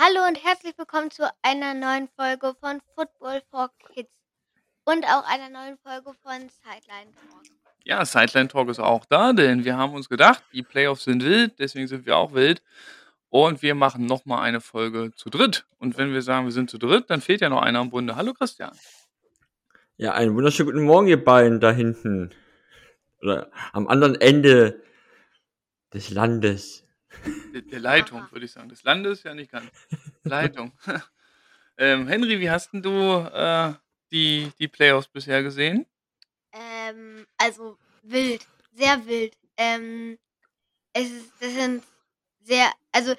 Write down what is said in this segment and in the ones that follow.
Hallo und herzlich willkommen zu einer neuen Folge von Football for Kids und auch einer neuen Folge von Sideline Talk. Ja, Sideline Talk ist auch da, denn wir haben uns gedacht, die Playoffs sind wild, deswegen sind wir auch wild. Und wir machen noch mal eine Folge zu dritt. Und wenn wir sagen, wir sind zu dritt, dann fehlt ja noch einer im Bunde. Hallo Christian. Ja, einen wunderschönen guten Morgen, ihr beiden da hinten. Oder am anderen Ende des Landes. Der, der Leitung, würde ich sagen. Des Landes ja nicht ganz. Leitung. ähm, Henry, wie hast denn du äh, die, die Playoffs bisher gesehen? Ähm, also wild, sehr wild. Ähm, es ist, das sind sehr, also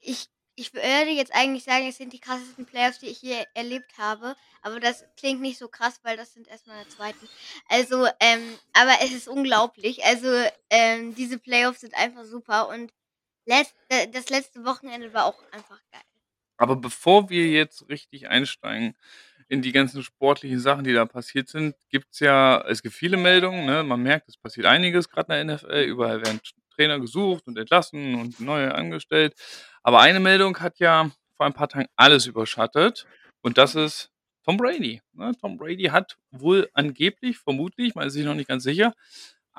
ich, ich würde jetzt eigentlich sagen, es sind die krassesten Playoffs, die ich hier erlebt habe. Aber das klingt nicht so krass, weil das sind erstmal der zweiten. Also, ähm, aber es ist unglaublich. Also, ähm, diese Playoffs sind einfach super und letzt, äh, das letzte Wochenende war auch einfach geil. Aber bevor wir jetzt richtig einsteigen in die ganzen sportlichen Sachen, die da passiert sind, gibt's ja es gibt viele Meldungen, ne? Man merkt, es passiert einiges gerade in der NFL. Überall werden Trainer gesucht und entlassen und neue angestellt. Aber eine Meldung hat ja vor ein paar Tagen alles überschattet und das ist Tom Brady, ne? Tom Brady hat wohl angeblich, vermutlich, man ist sich noch nicht ganz sicher,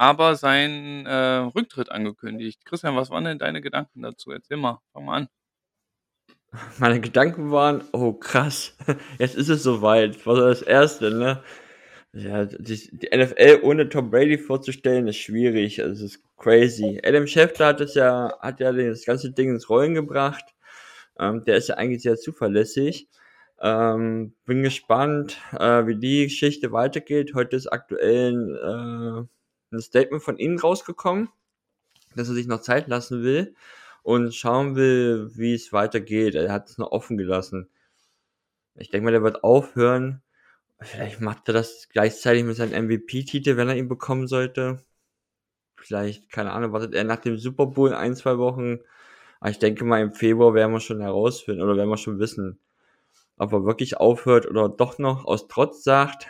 aber seinen, äh, Rücktritt angekündigt. Christian, was waren denn deine Gedanken dazu? Erzähl mal, fang mal an. Meine Gedanken waren, oh krass, jetzt ist es soweit. Was war das Erste, ne? Ja, die, die NFL ohne Tom Brady vorzustellen, ist schwierig. Also, es ist crazy. Adam Schefter hat es ja, hat ja das ganze Ding ins Rollen gebracht. Ähm, der ist ja eigentlich sehr zuverlässig. Ähm, bin gespannt, äh, wie die Geschichte weitergeht. Heute ist aktuell äh, ein Statement von ihm rausgekommen, dass er sich noch Zeit lassen will und schauen will, wie es weitergeht. Er hat es noch offen gelassen. Ich denke mal, der wird aufhören. Vielleicht macht er das gleichzeitig mit seinem MVP-Titel, wenn er ihn bekommen sollte. Vielleicht, keine Ahnung, wartet er nach dem Super Bowl ein, zwei Wochen. Aber ich denke mal, im Februar werden wir schon herausfinden oder werden wir schon wissen, ob er wirklich aufhört oder doch noch aus Trotz sagt,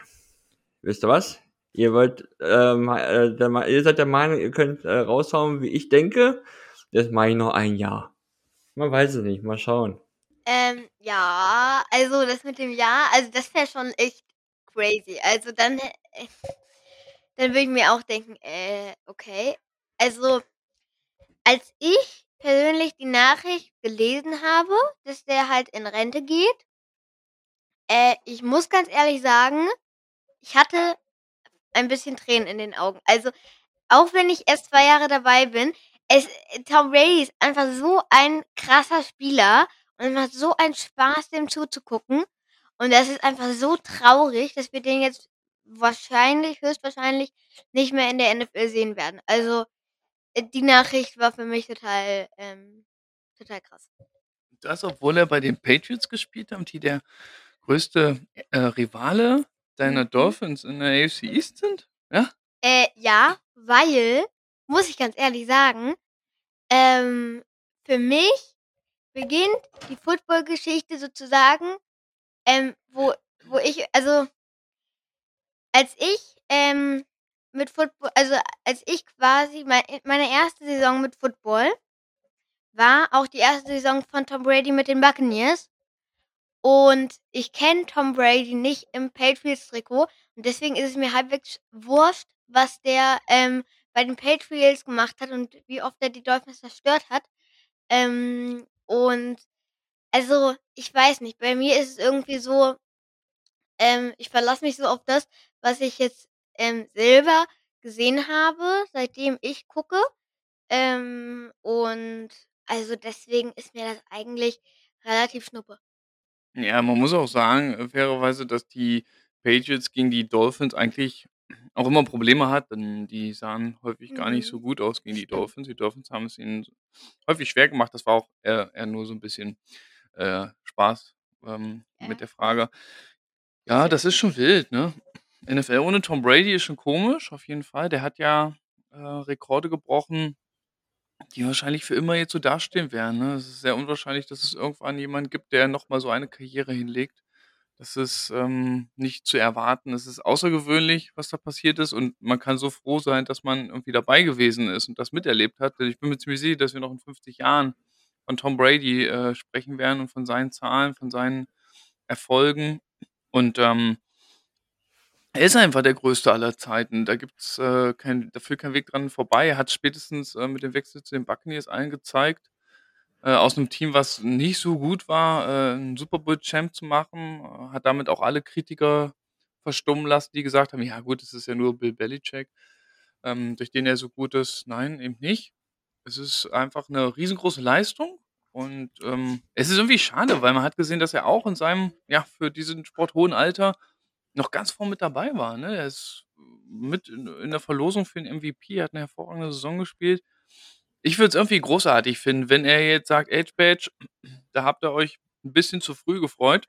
wisst ihr was? Ihr wollt, ähm, äh, ihr seid der Meinung, ihr könnt äh, raushauen, wie ich denke. Das mache ich noch ein Jahr. Man weiß es nicht, mal schauen. Ähm, ja, also das mit dem Jahr, also das wäre schon echt crazy. Also dann, äh, dann würde ich mir auch denken, äh, okay. Also, als ich persönlich die Nachricht gelesen habe, dass der halt in Rente geht, äh, ich muss ganz ehrlich sagen, ich hatte ein bisschen Tränen in den Augen. Also, auch wenn ich erst zwei Jahre dabei bin, es, Tom Brady ist einfach so ein krasser Spieler und es macht so einen Spaß, dem zuzugucken. Und das ist einfach so traurig, dass wir den jetzt wahrscheinlich, höchstwahrscheinlich nicht mehr in der NFL sehen werden. Also, äh, die Nachricht war für mich total, ähm, total krass. Das, obwohl er bei den Patriots gespielt hat, die der größte äh, Rivale deiner Mhm. Dolphins in der AFC East sind? Ja? Äh, ja, weil, muss ich ganz ehrlich sagen, ähm, für mich beginnt die Football-Geschichte sozusagen, ähm, wo, wo ich, also, als ich, ähm, mit Football, also als ich quasi mein, meine erste Saison mit Football war auch die erste Saison von Tom Brady mit den Buccaneers. Und ich kenne Tom Brady nicht im Patriots-Trikot. Und deswegen ist es mir halbwegs wurscht, was der ähm, bei den Patriots gemacht hat und wie oft er die Dolphins zerstört hat. Ähm, und also, ich weiß nicht, bei mir ist es irgendwie so, ähm, ich verlasse mich so auf das, was ich jetzt ähm, selber gesehen habe, seitdem ich gucke. Ähm, und also deswegen ist mir das eigentlich relativ schnuppe. Ja, man muss auch sagen, äh, fairerweise, dass die Patriots gegen die Dolphins eigentlich auch immer Probleme hatten. Die sahen häufig gar nicht so Mhm. gut aus gegen die Stimmt. Dolphins. Die Dolphins haben es ihnen häufig schwer gemacht. Das war auch eher, eher nur so ein bisschen äh, Spaß ähm, Ja. mit der Frage. Ja, das ist schon wild, ne? NFL ohne Tom Brady ist schon komisch, auf jeden Fall. Der hat ja äh, Rekorde gebrochen, die wahrscheinlich für immer jetzt so dastehen werden. Ne? Es ist sehr unwahrscheinlich, dass es irgendwann jemanden gibt, der noch mal so eine Karriere hinlegt. Das ist ähm, nicht zu erwarten. Es ist außergewöhnlich, was da passiert ist. Und man kann so froh sein, dass man irgendwie dabei gewesen ist und das miterlebt hat. Denn ich bin mir ziemlich sicher, dass wir noch in 50 Jahren von Tom Brady, äh, sprechen werden und von seinen Zahlen, von seinen Erfolgen. Und, ähm er ist einfach der Größte aller Zeiten. Da gibt's, äh, kein da führt kein Weg dran vorbei. Er hat spätestens, äh, mit dem Wechsel zu den Buccaneers allen gezeigt, äh, aus 'nem Team, was nicht so gut war, äh, 'n Super Bowl Champ zu machen, äh, hat damit auch alle Kritiker verstummen lassen, die gesagt haben: „Ja gut, das ist ja nur Bill Belichick, ähm, durch den er so gut ist.“ Nein, eben nicht. Es ist einfach 'ne riesengroße Leistung und, ähm, es ist irgendwie schade, weil man hat gesehen, dass er auch in seinem, ja, für diesen Sport hohen Alter noch ganz vorn mit dabei war, ne? Er ist mit in in der Verlosung für 'n MVP, hat 'ne hervorragende Saison gespielt. Ich würde es irgendwie großartig finden, wenn er jetzt sagt: „Age Badge, da habt ihr euch 'n bisschen zu früh gefreut.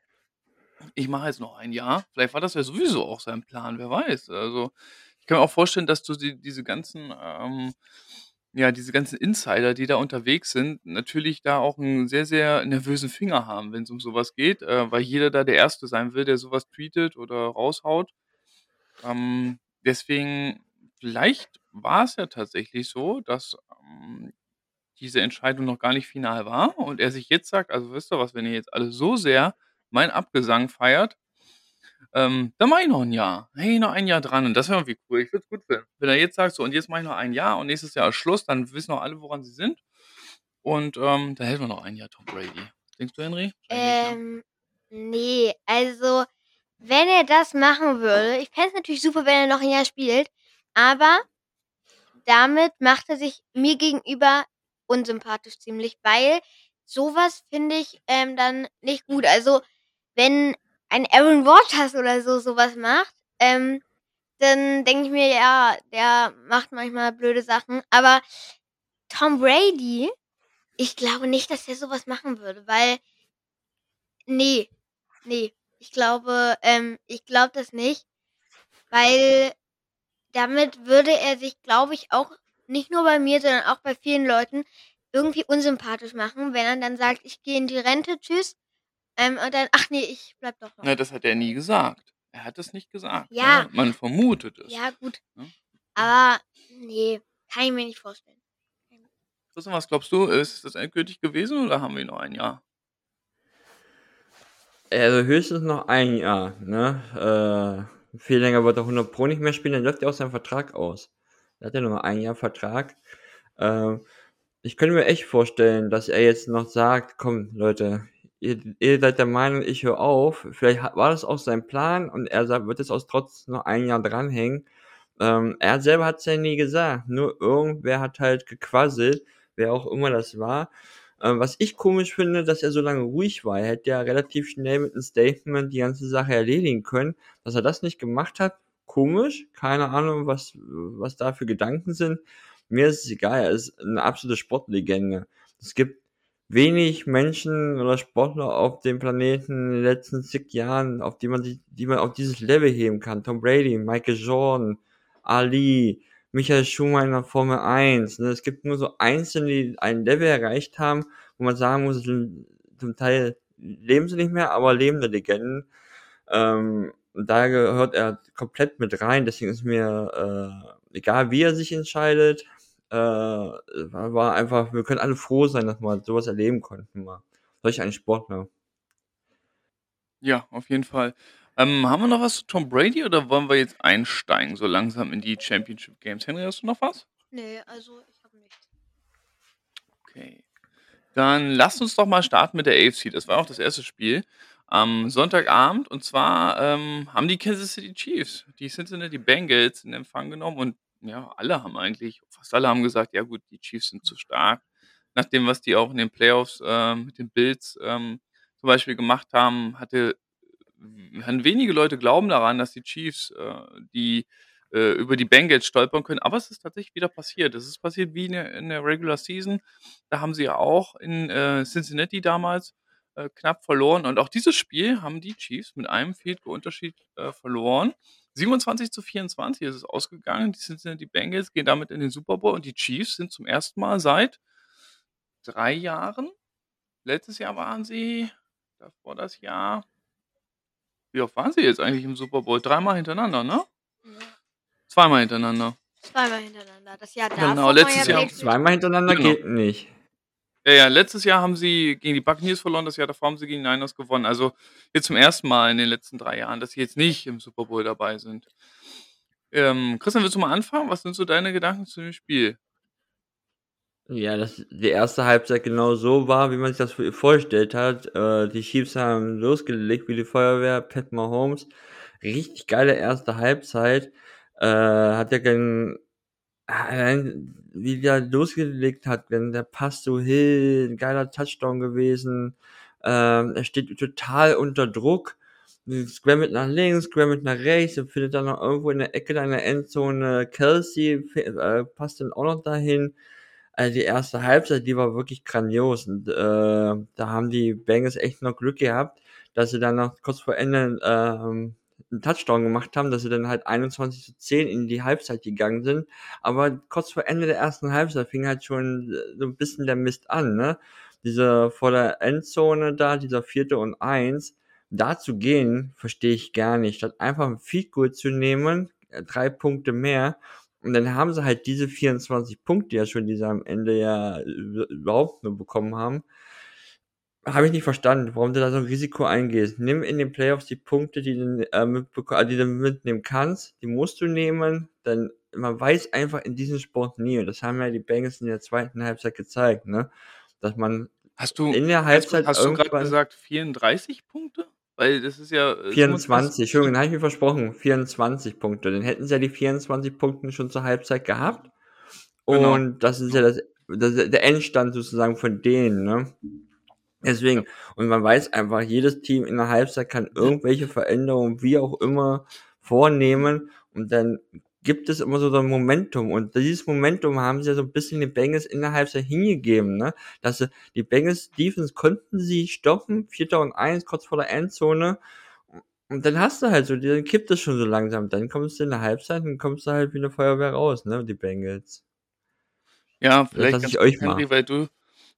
Ich mache jetzt noch 1 Jahr.“ Vielleicht war das ja sowieso auch sein Plan, wer weiß. Also, ich kann mir auch vorstellen, dass du die diese ganzen, ähm ja, diese ganzen Insider, die da unterwegs sind, natürlich da auch 'n sehr, sehr nervösen Finger haben, wenn's um so was geht, äh, weil jeder da der Erste sein will, der so was tweetet oder raushaut. Ähm, deswegen vielleicht war's ja tatsächlich so, dass, ähm, diese Entscheidung noch gar nicht final war und er sich jetzt sagt: „Also, wisst ihr was, wenn ihr jetzt alle so sehr meinen Abgesang feiert, ähm, dann mache ich noch 1 Jahr. Ich noch 1 Jahr dran.“ Und das wäre irgendwie cool. Ich würde es gut finden. Wenn er jetzt sagt: „So, und jetzt mache ich noch 1 Jahr und nächstes Jahr ist Schluss“, dann wissen auch alle, woran sie sind. Und, ähm, dann hätten wir noch 1 Jahr Tom Brady. Denkst du, Henry? Ne? Ähm, ne, also, wenn er das machen würde ich fände es natürlich super, wenn er noch 'n Jahr spielt, aber damit macht er sich mir gegenüber unsympathisch ziemlich, weil so was finde ich, ähm, dann nicht gut. Also, wenn ein Aaron Rodgers oder so so was macht, ähm, dann denke ich mir: „Ja, der macht manchmal blöde Sachen.“ Aber Tom Brady, ich glaube nicht, dass der so was machen würde, weil ne, ne. Ich glaube ähm, ich glaube das nicht, weil damit würde er sich, glaube ich, auch nicht nur bei mir, sondern auch bei vielen Leuten irgendwie unsympathisch machen, wenn er dann sagt: „Ich gehe in die Rente, tschüss.“ Ähm, und dann: „Ach ne, ich bleibe doch noch.“ Na, das hat er nie gesagt. Er hat es nicht gesagt, Ja. ne? Man vermutet es, Ja, gut. ne? Aber ne, kann ich mir nicht vorstellen. Christian, was glaubst du? Ist das endgültig gewesen oder haben wir noch 1 Jahr? Also, höchstens noch 1 Jahr, ne? Äh, viel länger wird er hundert Pro nicht mehr spielen, dann läuft ja auch sein Vertrag aus. Er hat ja nur noch 1 Jahr Vertrag. Ähm, ich könnte mir echt vorstellen, dass er jetzt noch sagt: „Komm, Leute, ihr ihr seid der Meinung, ich höre auf.“ Vielleicht war das auch sein Plan und er sa wird jetzt aus Trotz noch 1 Jahr dranhängen. Ähm, er selber hat's ja nie gesagt, nur irgendwer hat halt gequasselt, wer auch immer das war. Ähm, was ich komisch finde, dass er so lange ruhig war. Er hätte ja relativ schnell mit 'nem Statement die ganze Sache erledigen können. Dass er das nicht gemacht hat, komisch. Keine Ahnung, was was da für Gedanken sind. Mir ist es egal, er ist 'ne absolute Sportlegende. Es gibt wenig Menschen oder Sportler auf dem Planeten in den letzten zig Jahren, auf die man sich die man auf dieses Level heben kann. Tom Brady, Michael Jordan, Ali, Michael Schumacher in der Formel 1, ne? Es gibt nur so Einzelne, die ein Level erreicht haben, wo man sagen muss, zum Teil leben sie nicht mehr, aber lebende Legenden. Ähm, da gehört er komplett mit rein. Deswegen ist mir, äh, egal, wie er sich entscheidet, äh, war war einfach wir können alle froh sein, dass wir so was erleben konnten mal. Solch ein Sportler. Ja, auf jeden Fall. Ähm, haben wir noch was zu Tom Brady oder wollen wir jetzt einsteigen so langsam in die Championship Games? Henry, hast du noch was? Ne, also, ich habe nichts. Okay. Dann lasst uns doch mal starten mit der AFC. Das war auch das 1. Spiel am Sonntagabend. Und zwar, ähm, haben die Kansas City Chiefs die Cincinnati Bengals in Empfang genommen und ja, alle haben eigentlich fast alle haben gesagt: „Ja gut, die Chiefs sind zu stark.“ Nach dem, was die auch in den Playoffs, ähm, mit den Bills, ähm, zum Beispiel gemacht haben, hatte hatten wenige Leute glauben daran, dass die Chiefs, äh, die äh, über die Bengals stolpern können. Aber es ist tatsächlich wieder passiert. Es ist passiert wie in der in der Regular Season. Da haben sie ja auch in, äh, Cincinnati damals, äh, knapp verloren. Und auch dieses Spiel haben die Chiefs mit einem Field Goal Unterschied, äh, verloren. 27:24 ist es ausgegangen. Die Cincinnati Bengals gehen damit in den Super Bowl und die Chiefs sind zum 1. Mal seit 3 Jahren letztes Jahr waren sie, davor das Jahr wie oft waren sie jetzt eigentlich im Super Bowl? Dreimal hintereinander, ne? Ja. Zweimal hintereinander. Zweimal hintereinander. Das Jahr Genau, davor war letztes ja Jahr Zweimal hintereinander Genau. geht nicht. Ja, ja, letztes Jahr haben sie gegen die Buccaneers verloren, das Jahr davor haben sie gegen die Niners gewonnen. Also, jetzt zum ersten Mal in den letzten 3 Jahren, dass sie jetzt nicht im Super Bowl dabei sind. Ähm, Christian, willst du mal anfangen? Was sind so deine Gedanken zu dem Spiel? Ja, dass die erste Halbzeit genau so war, wie man sich das vorgestellt hat. Äh, die Chiefs haben losgelegt wie die Feuerwehr, Pat Mahomes. Richtig geile erste Halbzeit. Äh, hat ja gegen, allein, wie der losgelegt hat, wenn der Pass so ein geiler Touchdown gewesen. Ähm, er steht total unter Druck. Scrammet nach links, scrammet nach rechts, und findet dann noch irgendwo in der Ecke deiner Endzone Kelsey, äh, passt dann auch noch dahin. Also die erste Halbzeit, die war wirklich grandios. Und äh, da haben die Bengals echt noch Glück gehabt, dass sie dann noch kurz vor Ende ähm, einen Touchdown gemacht haben, dass sie dann halt 21 zu 10 in die Halbzeit gegangen sind. Aber kurz vor Ende der ersten Halbzeit fing halt schon so ein bisschen der Mist an, ne? Diese vor der Endzone da, dieser vierte und eins, da zu gehen, verstehe ich gar nicht. Statt einfach ein Feed Goal zu nehmen, äh, drei Punkte mehr und dann haben sie halt diese 24 Punkte ja schon, die sie am Ende ja überhaupt nur bekommen haben. Habe ich nicht verstanden, warum du da so ein Risiko eingehst. Nimm in den Playoffs die Punkte, die du, äh, äh, die du mitnehmen kannst, die musst du nehmen, dann man weiß einfach in diesem Sport nie, und das haben ja die Bengals in der zweiten Halbzeit gezeigt, ne? Dass man hast du, in der Halbzeit hast du gerade gesagt 34 Punkte? Weil das ist ja. 24, äh, Entschuldigung, habe ich mir versprochen. 24 Punkte. Dann hätten sie ja die 24 Punkte schon zur Halbzeit gehabt. Genau. Und das ist ja das, das, der Endstand sozusagen von denen, ne? Deswegen, und man weiß einfach, jedes Team in der Halbzeit kann irgendwelche Veränderungen, wie auch immer, vornehmen und dann gibt es immer so ein Momentum und dieses Momentum haben sie ja so ein bisschen den Bengals in der Halbzeit hingegeben, ne? Dass sie, die Bengals Defense konnten sie stoppen, Vierter und Eins, kurz vor der Endzone und dann hast du halt so, dann kippt es schon so langsam, dann kommst du in der Halbzeit und kommst du halt wie eine Feuerwehr raus, ne, die Bengals. Ja, vielleicht das, ich euch Henry, mal. weil du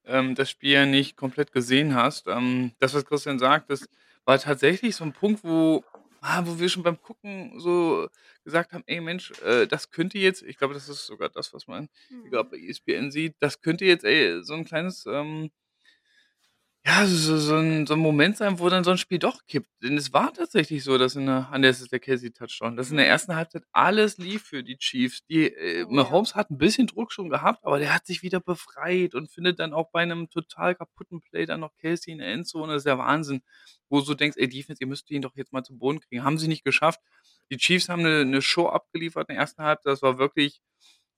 ähm, das Spiel ja nicht komplett gesehen hast. Ähm, das, was Christian sagt, das war tatsächlich so ein Punkt, wo ah, wo wir schon beim Gucken so gesagt haben, ey Mensch, äh, das könnte jetzt, ich glaube, das ist sogar das, was man mhm. bei ESPN sieht, das könnte jetzt ey, so ein kleines ähm, ja, so so 'n so 'n Moment sein, wo dann so 'n Spiel doch kippt. Denn es war tatsächlich so, dass in der ne, das ist der Kelsey-Touchdown, dass in der ersten Halbzeit alles lief für die Chiefs. Die, äh, Oh ja. Mahomes hat 'n bisschen Druck schon gehabt, aber der hat sich wieder befreit und findet dann auch bei 'nem total kaputten Play dann noch Kelsey in der Endzone. Das ist der Wahnsinn, wo du so denkst: „Ey, Defense, ihr müsst ihn doch jetzt mal zu Boden kriegen.“ Haben sie nicht geschafft. Die Chiefs haben 'ne 'ne Show abgeliefert in der ersten Halbzeit. Das war wirklich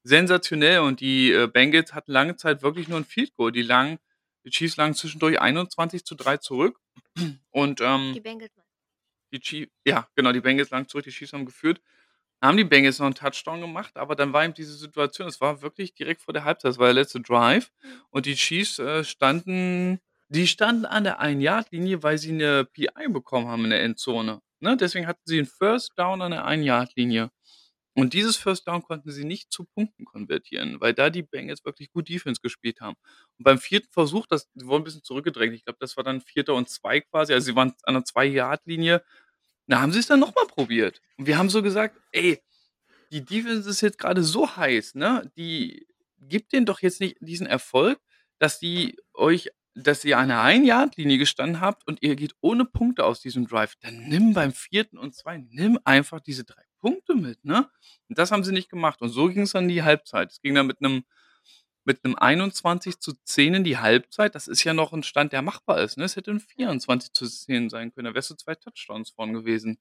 sensationell und die, äh, Bengals hatten lange Zeit wirklich nur 'n Field Goal. Die lagen die Chiefs lagen zwischendurch 21 zu 3 zurück. Und, ähm, Die Bengals die Chiefs, ja, genau, die Bengals lagen zurück, die Chiefs haben geführt. Haben die Bengals noch einen Touchdown gemacht, aber dann war eben diese Situation, es war wirklich direkt vor der Halbzeit, das war der letzte Drive Mhm. und die Chiefs, äh, standen die standen an der 1-Yard-Linie, weil sie eine PI bekommen haben in der Endzone, ne? Deswegen hatten sie 'n First Down an der 1-Yard-Linie. Und dieses First Down konnten sie nicht zu Punkten konvertieren, weil da die Bengals wirklich gut Defense gespielt haben. Und beim vierten Versuch, das die wurden 'n bisschen zurückgedrängt. Ich glaube, das war dann Vierter und 2 quasi. Also, sie waren an der 2-Yard-Linie. Da haben sie es dann noch mal probiert. Und wir haben so gesagt: „Ey, die Defense ist jetzt gerade so heiß, ne? Die gibt denen doch jetzt nicht diesen Erfolg, dass die euch dass ihr an der 1-Yard-Linie gestanden habt und ihr geht ohne Punkte aus diesem Drive. Dann nimm beim vierten und 2 nimm einfach diese 3 Punkte mit, ne? Und das haben sie nicht gemacht. Und so ging es dann in die Halbzeit. Es ging dann mit einem mit 'nem 21:10 in die Halbzeit. Das ist ja noch ein Stand, der machbar ist, ne? Es hätte 'n 24:10 sein können. Da wärst du 2 Touchdowns vorn gewesen.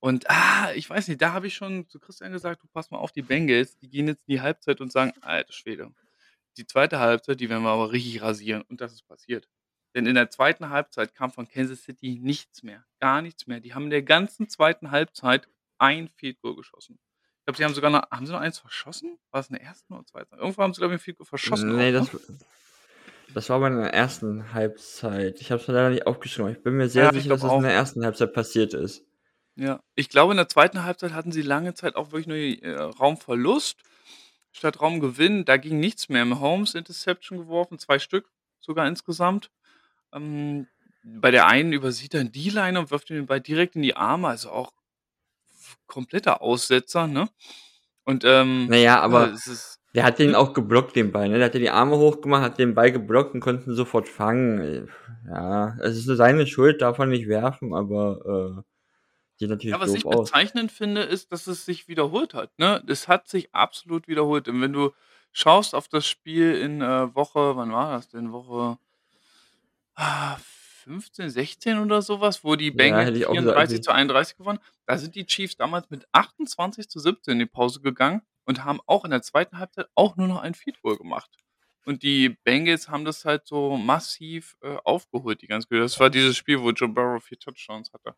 Und, ah, ich weiß nicht, da habe ich schon zu Christian gesagt: „Du, pass mal auf, die Bengals, die gehen jetzt in die Halbzeit und sagen: Alter Schwede, die zweite Halbzeit, die werden wir aber richtig rasieren.“ Und das ist passiert. Denn in der zweiten Halbzeit kam von Kansas City nichts mehr, gar nichts mehr. Die haben in der ganzen zweiten Halbzeit ein Field Goal geschossen. Ich glaube, sie haben sogar noch haben sie noch eins verschossen? War es in der ersten oder zweiten? Irgendwo haben sie, glaube ich, 'n Field Goal verschossen Ne, auch, das ne? das war bei der ersten Halbzeit. Ich habe es mir leider nicht aufgeschrieben, ich bin mir sehr Ja, ich sicher, dass es in auch. der ersten Halbzeit passiert ist. Ja. Ich glaube, in der zweiten Halbzeit hatten sie lange Zeit auch wirklich nur, äh, Raumverlust statt Raumgewinn. Da ging nichts mehr. Mahomes Interception geworfen, 2 Stück sogar insgesamt. Ähm, bei der einen übersieht er 'n D-Liner und wirft ihm den Ball direkt in die Arme, also auch kompletter Aussetzer, ne? Und, ähm, Na ja, ja, aber ist Der hat den hm? auch geblockt, den Ball, ne? Der hat die Arme hochgemacht, hat den Ball geblockt und konnte ihn sofort fangen. Ja, es ist seine Schuld, darf er nicht werfen, aber äh, sieht natürlich Ja, was ich aus. bezeichnend finde, ist, dass es sich wiederholt hat, ne? Es hat sich absolut wiederholt. Und wenn du schaust auf das Spiel in äh, Woche, wann war das denn? Woche ah, 15, 16 oder sowas, wo die Ja, Bengals ich auch gesagt, 34 zu 31 gewonnen. Da sind die Chiefs damals mit 28 zu 17 in die Pause gegangen und haben auch in der zweiten Halbzeit auch nur noch ein Field Goal gemacht. Und die Bengals haben das halt so massiv äh, aufgeholt, die ganze Geschichte. Das war dieses Spiel, wo Joe Burrow vier Touchdowns hatte.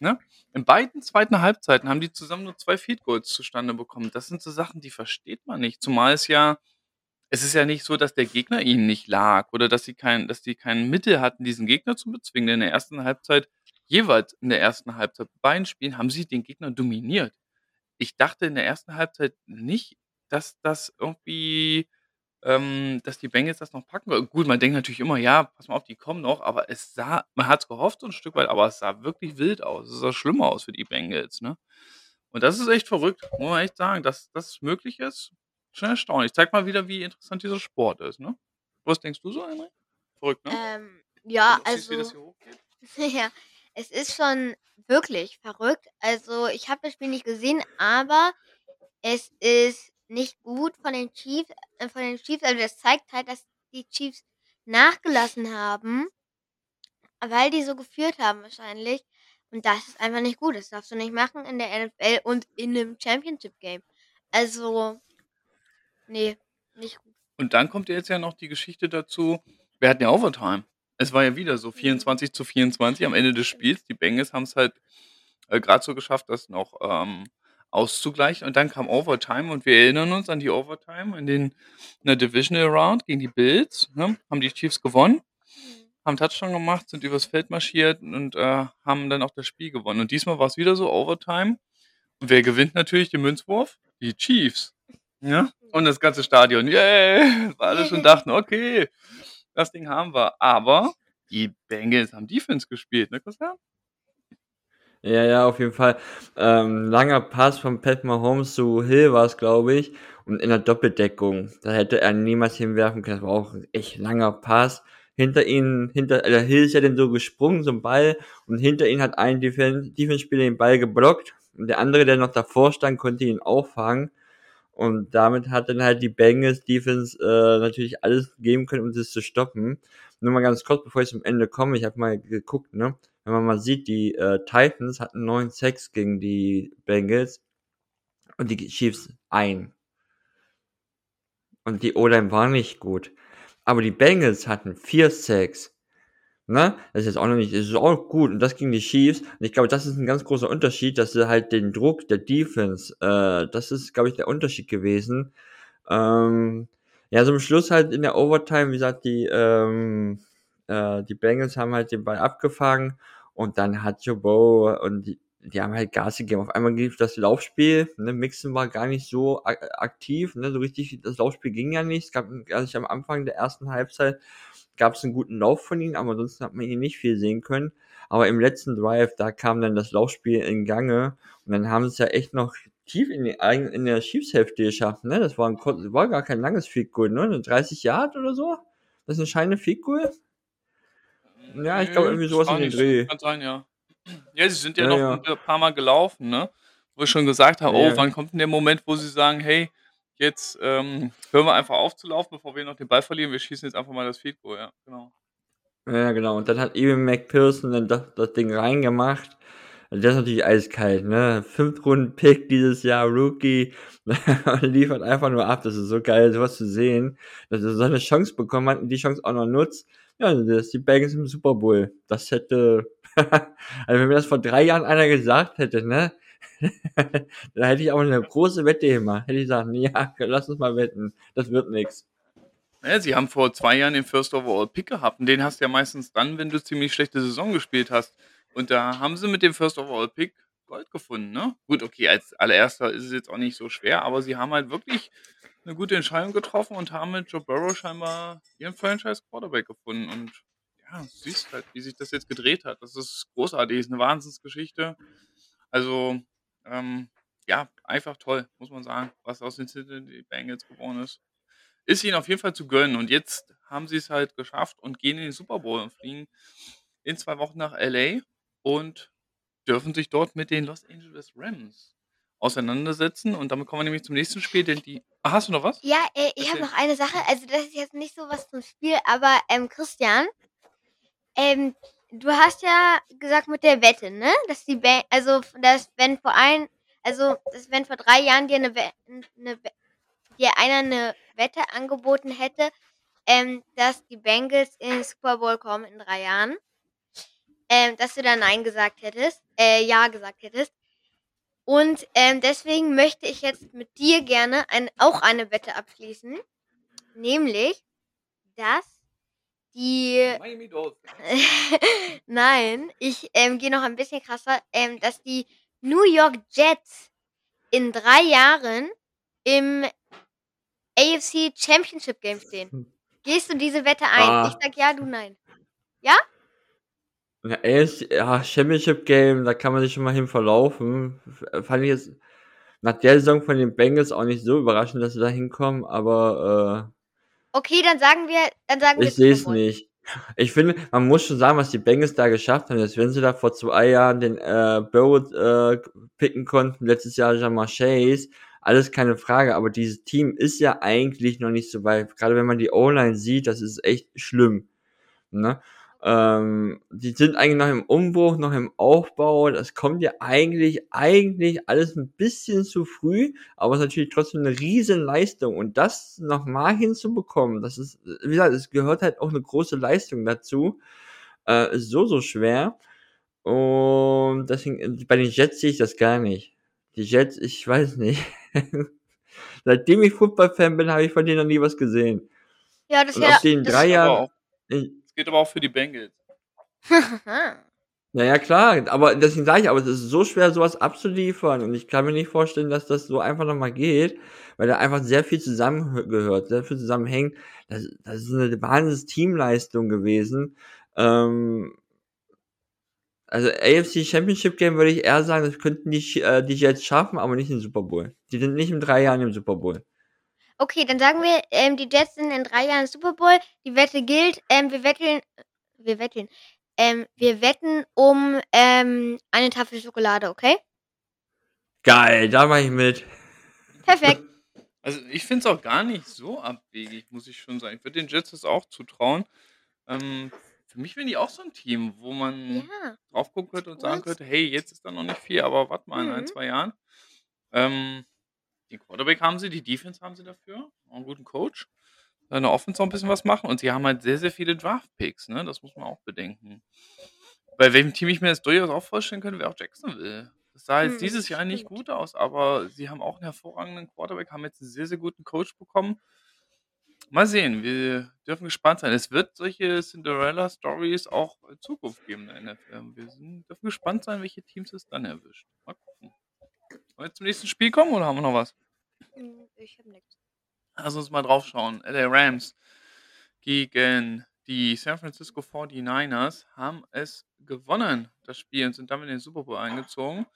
Ne? In beiden zweiten Halbzeiten haben die zusammen nur zwei Field Goals zustande bekommen. Das sind so Sachen, die versteht man nicht. Zumal es ja es ist ja nicht so, dass der Gegner ihnen nicht lag oder dass sie kein dass die kein Mittel hatten, diesen Gegner zu bezwingen. In der ersten Halbzeit jeweils in der ersten Halbzeit bei beiden Spielen haben sie den Gegner dominiert. Ich dachte in der ersten Halbzeit nicht, dass das irgendwie ähm, dass die Bengals das noch packen Gut, man denkt natürlich immer: „Ja, pass mal auf, die kommen noch“, aber es sah man hat's gehofft so 'n Stück weit, aber es sah wirklich wild aus. Es sah schlimmer aus für die Bengals, ne? Und das ist echt verrückt, muss man echt sagen, dass das möglich ist. Schon erstaunlich. Zeigt mal wieder, wie interessant dieser Sport ist, ne? Was denkst du so, Henry? Verrückt, ne? Ähm, ja, siehst, wie das also hier ja, es ist schon wirklich verrückt. Also, ich habe das Spiel nicht gesehen, aber es ist nicht gut von den Chiefs äh, von den Chiefs also, das zeigt halt, dass die Chiefs nachgelassen haben, weil die so geführt haben wahrscheinlich. Und das ist einfach nicht gut. Das darfst du nicht machen in der NFL und in 'nem Championship Game. Also Nee, nicht gut. Und dann kommt jetzt ja noch die Geschichte dazu, wir hatten ja Overtime. Es war ja wieder so 24 zu 24 am Ende des Spiels. Die Bengals haben es halt äh, gerade so geschafft, das noch ähm, auszugleichen. Und dann kam Overtime und wir erinnern uns an die Overtime in, den, in der Divisional Round gegen die Bills. Ne? Haben die Chiefs gewonnen, mhm. haben Touchdown gemacht, sind übers Feld marschiert und äh, haben dann auch das Spiel gewonnen. Und diesmal war es wieder so Overtime. Und wer gewinnt natürlich den Münzwurf? Die Chiefs. Ja? Und das ganze Stadion, yay, weil alle schon dachten, okay, das Ding haben wir. Aber die Bengals haben Defense gespielt, ne, Christian? Ja, ja, auf jeden Fall. Ähm, langer Pass von Pat Mahomes zu Hill war es, glaube ich. Und in der Doppeldeckung. Da hätte er niemals hinwerfen können. Das war auch ein echt langer Pass. Hinter ihnen, hinter, der also Hill ist ja dann so gesprungen, so ein Ball. Und hinter ihnen hat ein Defense-Spieler den Ball geblockt. Und der andere, der noch davor stand, konnte ihn auffangen. Und damit hat dann halt die Bengals Defense äh, natürlich alles geben können, um das zu stoppen. Nur mal ganz kurz, bevor ich zum Ende komme, ich habe mal geguckt, ne? Wenn man mal sieht, die äh, Titans hatten neun Sex gegen die Bengals und die Chiefs ein. Und die O-Line war nicht gut. Aber die Bengals hatten vier Sex. Ne? Das ist jetzt auch noch nicht, das ist auch gut. Und das gegen die Chiefs. Und ich glaube, das ist ein ganz großer Unterschied, dass sie halt den Druck der Defense, äh, das ist, glaube ich, der Unterschied gewesen. Ähm, ja, am Schluss halt in der Overtime, wie gesagt, die, ähm, äh, die Bengals haben halt den Ball abgefangen und dann hat Joe Bow und die, die haben halt Gas gegeben. Auf einmal lief das Laufspiel, ne, Mixen war gar nicht so aktiv, ne, so richtig, das Laufspiel ging ja nicht. Es gab, also am Anfang der ersten Halbzeit gab es einen guten Lauf von ihm, aber ansonsten hat man ihn nicht viel sehen können. Aber im letzten Drive, da kam dann das Laufspiel in Gange und dann haben sie es ja echt noch tief in, die, in der Schiefshälfte geschafft. Ne? Das war, ein, war gar kein langes Field Goal, ne? 30 Yard oder so? Das ist ein scheine Field Goal? Ja, ich glaube irgendwie sowas in den Dreh. Kann sein, ja. Ja, sie sind ja, ja noch ja. ein paar Mal gelaufen, ne? Wo ich schon gesagt habe, ja. oh, wann kommt denn der Moment, wo sie sagen, hey, Jetzt ähm, hören wir einfach auf zu laufen, bevor wir noch den Ball verlieren. Wir schießen jetzt einfach mal das Field ja, genau. Ja, genau. Und dann hat eben McPherson dann das, das Ding reingemacht. Und das ist natürlich eiskalt, ne? Fünf Runden Pick dieses Jahr, Rookie, und liefert einfach nur ab. Das ist so geil, sowas zu sehen, dass er so eine Chance bekommen hat und die Chance auch noch nutzt. Ja, das ist die Bengals im Super Bowl. Das hätte, also wenn mir das vor drei Jahren einer gesagt hätte, ne? da hätte ich auch eine große Wette gemacht. Hätte ich gesagt, ja, lass uns mal wetten. Das wird nichts. Ja, sie haben vor zwei Jahren den First Overall Pick gehabt und den hast du ja meistens dann, wenn du ziemlich schlechte Saison gespielt hast. Und da haben sie mit dem First Overall Pick Gold gefunden, ne? Gut, okay, als allererster ist es jetzt auch nicht so schwer, aber sie haben halt wirklich eine gute Entscheidung getroffen und haben mit Joe Burrow scheinbar ihren Franchise Quarterback gefunden. Und ja, siehst halt, wie sich das jetzt gedreht hat. Das ist großartig, ist eine Wahnsinnsgeschichte. Also, ähm, ja, einfach toll, muss man sagen, was aus den Cincinnati Bengals geworden ist. Ist ihnen auf jeden Fall zu gönnen und jetzt haben sie's halt geschafft und gehen in den Super Bowl und fliegen in 2 Wochen nach L.A. und dürfen sich dort mit den Los Angeles Rams auseinandersetzen und damit kommen wir nämlich zum nächsten Spiel, denn die ah, hast du noch was? Ja, äh, ich habe noch eine Sache. Also, das ist jetzt nicht so was zum Spiel, aber, ähm, Christian, ähm, du hast ja gesagt mit der Wette, ne? Dass die Ba also, dass wenn vor ein also, dass wenn vor 3 Jahren dir 'ne We 'ne We dir einer 'ne Wette angeboten hätte, ähm, dass die Bengals in den Super Bowl kommen in 3 Jahren, ähm, dass du da nein gesagt hättest äh, ja gesagt hättest. Und, ähm, deswegen möchte ich jetzt mit dir gerne ein auch eine Wette abschließen, nämlich, dass die Miami Dolphins. Nein, ich, ähm, gehe noch ein bisschen krasser, ähm, dass die New York Jets in 3 Jahren im AFC Championship Game stehen. Gehst du diese Wette ein? Ich Ah. sage ja, du nein. Ja? Ja, AFC ja, Championship Game, da kann man sich schon mal hin verlaufen. Fand ich jetzt nach der Saison von den Bengals auch nicht so überraschend, dass sie da hinkommen, aber, Okay, dann sagen wir dann sagen wir ich sehe es nicht. Ich finde, man muss schon sagen, was die Bengals da geschafft haben, dass wenn sie da vor 2 Jahren den, äh, Burrow, äh, picken konnten, letztes Jahr Ja'Marr Chase, alles keine Frage, aber dieses Team ist ja eigentlich noch nicht so weit. Grade wenn man die O-Line sieht, das ist echt schlimm, ne? Ähm, die sind eigentlich noch im Umbruch, noch im Aufbau. Das kommt ja eigentlich eigentlich alles 'n bisschen zu früh, aber ist natürlich trotzdem 'ne Riesenleistung. Und das noch mal hinzubekommen, das ist wie gesagt, es gehört halt auch 'ne große Leistung dazu. Äh, ist so, so schwer. Und deswegen bei den Jets sehe ich das gar nicht. Die Jets, ich weiß nicht. Seitdem ich Football-Fan bin, habe ich von denen noch nie was gesehen. Ja, das wäre ob die in das 3 Aber Jahren geht aber auch für die Bengals. Ja, ja, klar, aber deswegen sage ich, aber es ist so schwer, so was abzuliefern und ich kann mir nicht vorstellen, dass das so einfach noch mal geht, weil da einfach sehr viel zusammengehört, sehr viel zusammenhängt. Das das ist 'ne Wahnsinns-Teamleistung gewesen. Ähm also, AFC Championship Game würde ich eher sagen, das könnten die äh, die Jets schaffen, aber nicht in Super Bowl. Die sind nicht in 3 Jahren im Super Bowl. Okay, dann sagen wir, ähm, die Jets sind in 3 Jahren im Super Bowl. Die Wette gilt. Ähm, wir wetteln wir wetteln ähm, wir wetten um, ähm, eine Tafel Schokolade, okay? Geil, da mache ich mit. Perfekt. Also, ich finde es auch gar nicht so abwegig, muss ich schon sagen. Ich würde den Jets das auch zutrauen. Ähm, für mich wären die auch so 'n Team, wo man Ja. drauf gucken könnte und sagen könnte: „Hey, jetzt ist da noch nicht viel, aber warte mal in 1, Mhm. 2 Jahren.“ Ähm, den Quarterback haben sie, die Defense haben sie dafür, auch 'n guten Coach. In der Offense auch 'n bisschen was machen und sie haben halt sehr, sehr viele Draft-Picks, ne? Das muss man auch bedenken. Bei welchem Team ich mir das durchaus auch vorstellen könnte, wäre auch Jacksonville. Das sah jetzt Mhm, dieses Jahr nicht gut aus, aber sie haben auch 'n hervorragenden Quarterback, haben jetzt 'n sehr, sehr guten Coach bekommen. Mal sehen, wir dürfen gespannt sein. Es wird solche Cinderella-Stories auch in Zukunft geben in der NFL. Wir sind dürfen gespannt sein, welche Teams es dann erwischt. Mal gucken. Wollen wir zum nächsten Spiel kommen oder haben wir noch was? Hm, ich habe nix. Lass uns mal drauf schauen. LA Rams gegen die San Francisco 49ers haben es gewonnen, das Spiel, und sind damit in den Super Bowl eingezogen.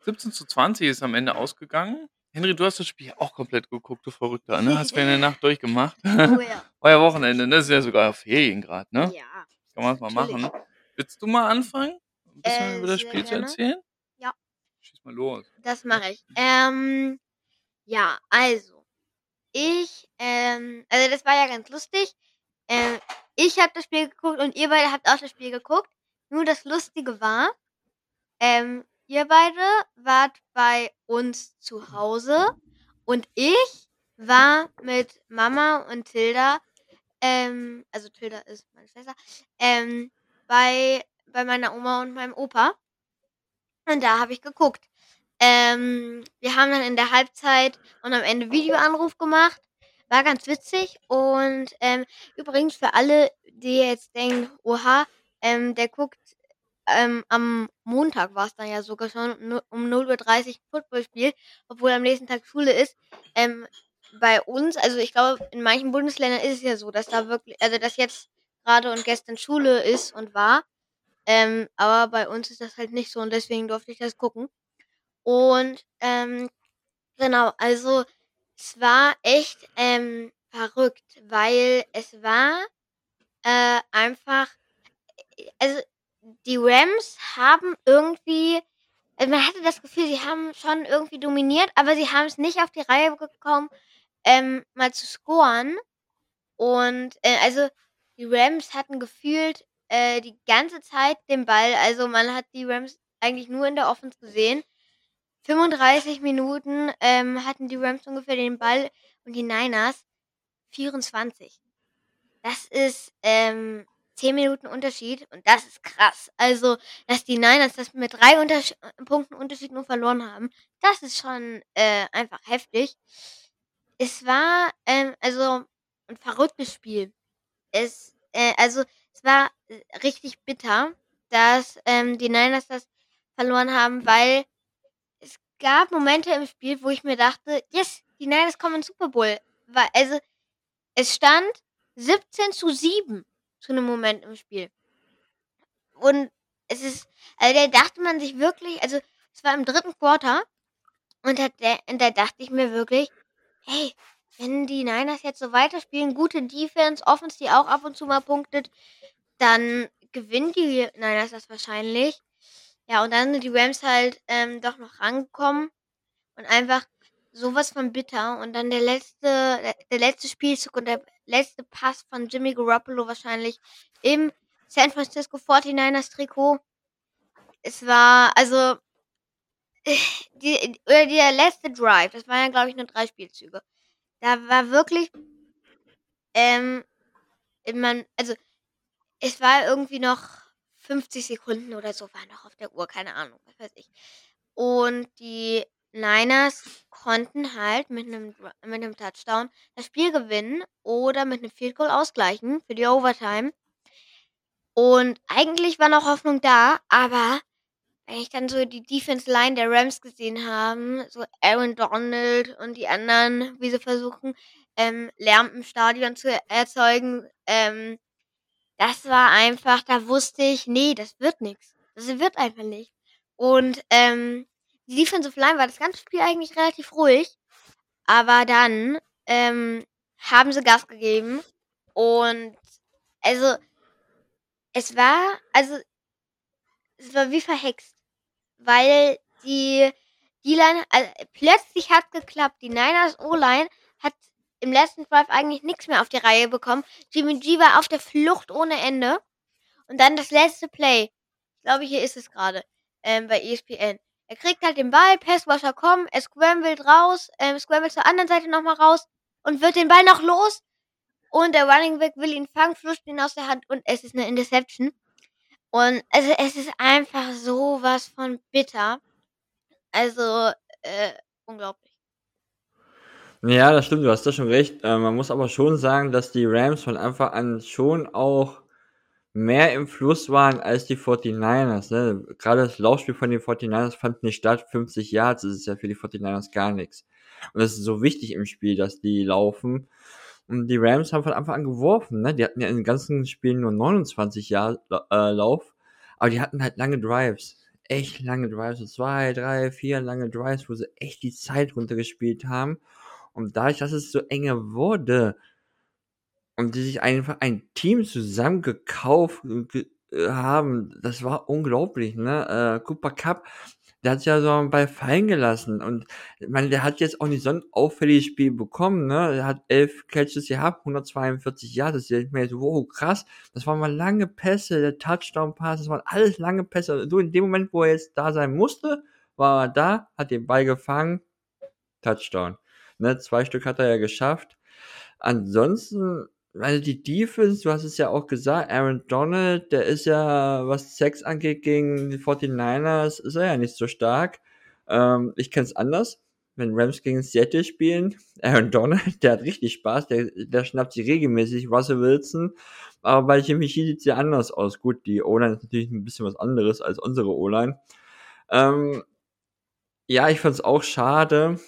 17:20 ist am Ende ausgegangen. Henry, du hast das Spiel auch komplett geguckt, du Verrückter, ne? Hast du in der Nacht durchgemacht? Oh ja. War ja Wochenende, ne? Ist ja sogar Ferien grad, ne? Ja, Kann man's mal natürlich. machen. Willst du mal anfangen, 'n bisschen Äh, über das Spiel zu gerne. erzählen? Mal los. Das mache ich. Ähm, ja, also, ich, ähm also, das war ja ganz lustig. Ähm, ich habe das Spiel geguckt und ihr beide habt auch das Spiel geguckt. Nur das Lustige war, ähm, ihr beide wart bei uns zu Hause und ich war mit Mama und Tilda, ähm also, Tilda ist meine Schwester, ähm, bei bei meiner Oma und meinem Opa. Und da habe ich geguckt. Ähm, wir haben dann in der Halbzeit und am Ende Videoanruf gemacht. War ganz witzig und, ähm, übrigens für alle, die jetzt denken: „Oha, ähm, der guckt, ähm, am Montag war's dann ja sogar schon um 0:30 Uhr Footballspiel, obwohl am nächsten Tag Schule ist.“ Ähm, bei uns also, ich glaube, in manchen Bundesländern ist es ja so, dass da wirklich also, dass jetzt grade und gestern Schule ist und war. Ähm, aber bei uns ist das halt nicht so und deswegen durfte ich das gucken. Und, ähm, Genau, also es war echt ähm, verrückt, weil es war äh, einfach, also die Rams haben irgendwie, also man hatte das Gefühl, sie haben schon irgendwie dominiert, aber sie haben es nicht auf die Reihe bekommen, ähm, mal zu scoren. Und äh, also die Rams hatten gefühlt äh, die ganze Zeit den Ball, also man hat die Rams eigentlich nur in der Offense gesehen. 35 Minuten ähm, hatten die Rams ungefähr den Ball und die Niners 24. Das ist ähm, 10 Minuten Unterschied und das ist krass. Also, dass die Niners das mit drei Unters Punkten Unterschied nur verloren haben, das ist schon äh, einfach heftig. Es war ähm, also ein verrücktes Spiel. Es, äh, also, es war äh, richtig bitter, dass ähm, die Niners das verloren haben, weil gab Momente im Spiel, wo ich mir dachte, yes, die Niners kommen ins Super Bowl. Weil, also, es stand 17 zu 7 zu einem Moment im Spiel. Und es ist, also da dachte man sich wirklich, also es war im dritten Quarter und da, und da dachte ich mir wirklich, hey, wenn die Niners jetzt so weiterspielen, gute Defense, Offense, die auch ab und zu mal punktet, dann gewinnen die Niners das wahrscheinlich. Ja, und dann sind die Rams halt ähm, doch noch rangekommen und einfach sowas von bitter. Und dann der letzte, der letzte Spielzug und der letzte Pass von Jimmy Garoppolo wahrscheinlich im San Francisco 49ers Trikot. Es war, also, die, oder der letzte Drive, das waren ja, glaube ich, nur drei Spielzüge. Da war wirklich, ähm, man, also, es war irgendwie noch 50 Sekunden oder so, war noch auf der Uhr, keine Ahnung, was weiß ich. Und die Niners konnten halt mit einem, mit einem Touchdown das Spiel gewinnen oder mit einem Field Goal ausgleichen für die Overtime. Und eigentlich war noch Hoffnung da, aber wenn ich dann so die Defense Line der Rams gesehen habe, so Aaron Donald und die anderen, wie sie versuchen, ähm, Lärm im Stadion zu erzeugen, ähm, das war einfach, da wusste ich, nee, das wird nichts. Das wird einfach nicht. Und ähm, die Defensive Line war das ganze Spiel eigentlich relativ ruhig, aber dann ähm, haben sie Gas gegeben und also es war, also es war wie verhext, weil die D-Line, also plötzlich hat geklappt. Die Niners O-Line hat im letzten Drive eigentlich nichts mehr auf die Reihe bekommen. Jimmy G war auf der Flucht ohne Ende. Und dann das letzte Play. Ich glaube, hier ist es gerade ähm, bei ESPN. Er kriegt halt den Ball, Passwasher kommt, er scrambled raus, ähm, scrambled zur anderen Seite nochmal raus und wird den Ball noch los. Und der Running Back will ihn fangen, fluscht ihn aus der Hand und es ist eine Interception. Und also es ist einfach sowas von bitter. Also, äh, unglaublich. Ja, das stimmt, du hast da schon recht. Äh, man muss aber schon sagen, dass die Rams von Anfang an schon auch mehr im Fluss waren als die 49ers. Ne? Gerade das Laufspiel von den 49ers fand nicht statt. 50 Yards das ist ja für die 49ers gar nichts. Und das ist so wichtig im Spiel, dass die laufen. Und die Rams haben von Anfang an geworfen. Ne? Die hatten ja in den ganzen Spielen nur 29 Jahre äh, Lauf. Aber die hatten halt lange Drives. Echt lange Drives. So zwei, drei, vier lange Drives, wo sie echt die Zeit runtergespielt haben. Und dadurch, dass es so enge wurde, und die sich einfach ein Team zusammengekauft äh, haben, das war unglaublich, ne? Äh, Cooper Cup, der hat ja so einen Ball fallen gelassen und ich meine, der hat jetzt auch nicht so ein auffälliges Spiel bekommen, ne? Er hat elf Catches gehabt, 142 Jahre, das ist mehr so, wow, krass, das waren mal lange Pässe, der Touchdown-Pass, das waren alles lange Pässe. So in dem Moment, wo er jetzt da sein musste, war er da, hat den Ball gefangen, Touchdown. Ne, zwei Stück hat er ja geschafft. Ansonsten weil die Defense, du hast es ja auch gesagt, Aaron Donald, der ist ja, was Sex angeht, gegen die 49ers, ist er ja nicht so stark. Ähm, ich kenne es anders. Wenn Rams gegen Seattle spielen, Aaron Donald, der hat richtig Spaß, der, der schnappt sich regelmäßig Russell Wilson. Aber bei Jimmy G sieht es ja anders aus. Gut, die O-Line ist natürlich ein bisschen was anderes als unsere O-Line. Ähm, ja, ich fand es auch schade,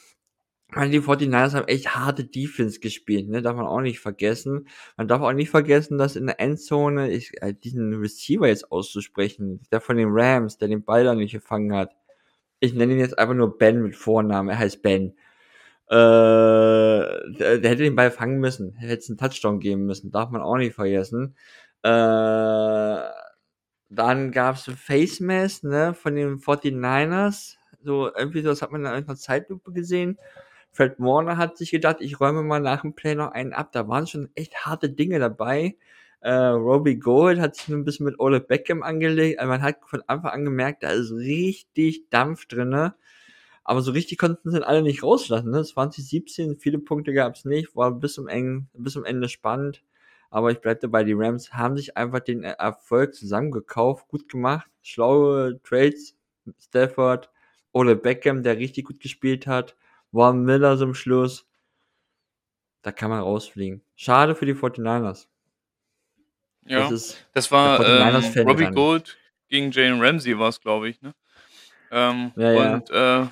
weil die 49ers haben echt harte Defense gespielt, ne? Darf man auch nicht vergessen. Man darf auch nicht vergessen, dass in der Endzone, ich, äh, diesen Receiver jetzt auszusprechen, der von den Rams, der den Ball da nicht gefangen hat. Ich nenne ihn jetzt einfach nur Ben mit Vornamen, er heißt Ben. Äh, der, der hätte den Ball fangen müssen. Hätte es einen Touchdown geben müssen. Darf man auch nicht vergessen. Äh, dann gab es Face Mask, ne, von den 49ers. So, irgendwie so, das hat man in einer Zeitlupe gesehen. Fred Warner hat sich gedacht, ich räume mal nach dem Play noch einen ab. Da waren schon echt harte Dinge dabei. Äh, Robbie Gold hat sich ein bisschen mit Ole Beckham angelegt. Also man hat von Anfang an gemerkt, da ist richtig Dampf drinne. Aber so richtig konnten sie alle nicht rauslassen. Ne? 2017, viele Punkte gab es nicht, war bis zum, Eng, bis zum Ende spannend. Aber ich bleibe dabei, die Rams haben sich einfach den Erfolg zusammengekauft, gut gemacht, schlaue Trades, Stafford, Ole Beckham, der richtig gut gespielt hat, Warren Miller zum Schluss. Da kann man rausfliegen. Schade für die 49ers. Ja, Das das war ähm, 49ers-Fan Robbie. Gold gegen Jalen Ramsey war es, glaube ich, ne? Ähm, Ja, ja. und äh,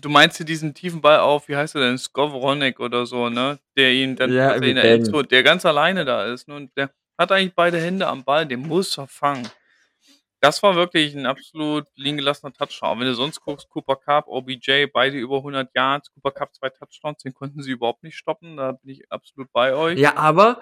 du meinst hier diesen tiefen Ball auf, wie heißt er denn, Skowronek oder so, ne? Der ihn dann Ja, in der. Endzone, der ganz alleine da ist, ne? Und der hat eigentlich beide Hände am Ball, den muss er fangen. Das war wirklich ein absolut liegen gelassener Touchdown. Wenn du sonst guckst, Cooper Cup, OBJ, beide über 100 Yards, Cooper Cup zwei Touchdowns, den konnten sie überhaupt nicht stoppen, da bin ich absolut bei euch. Ja, aber,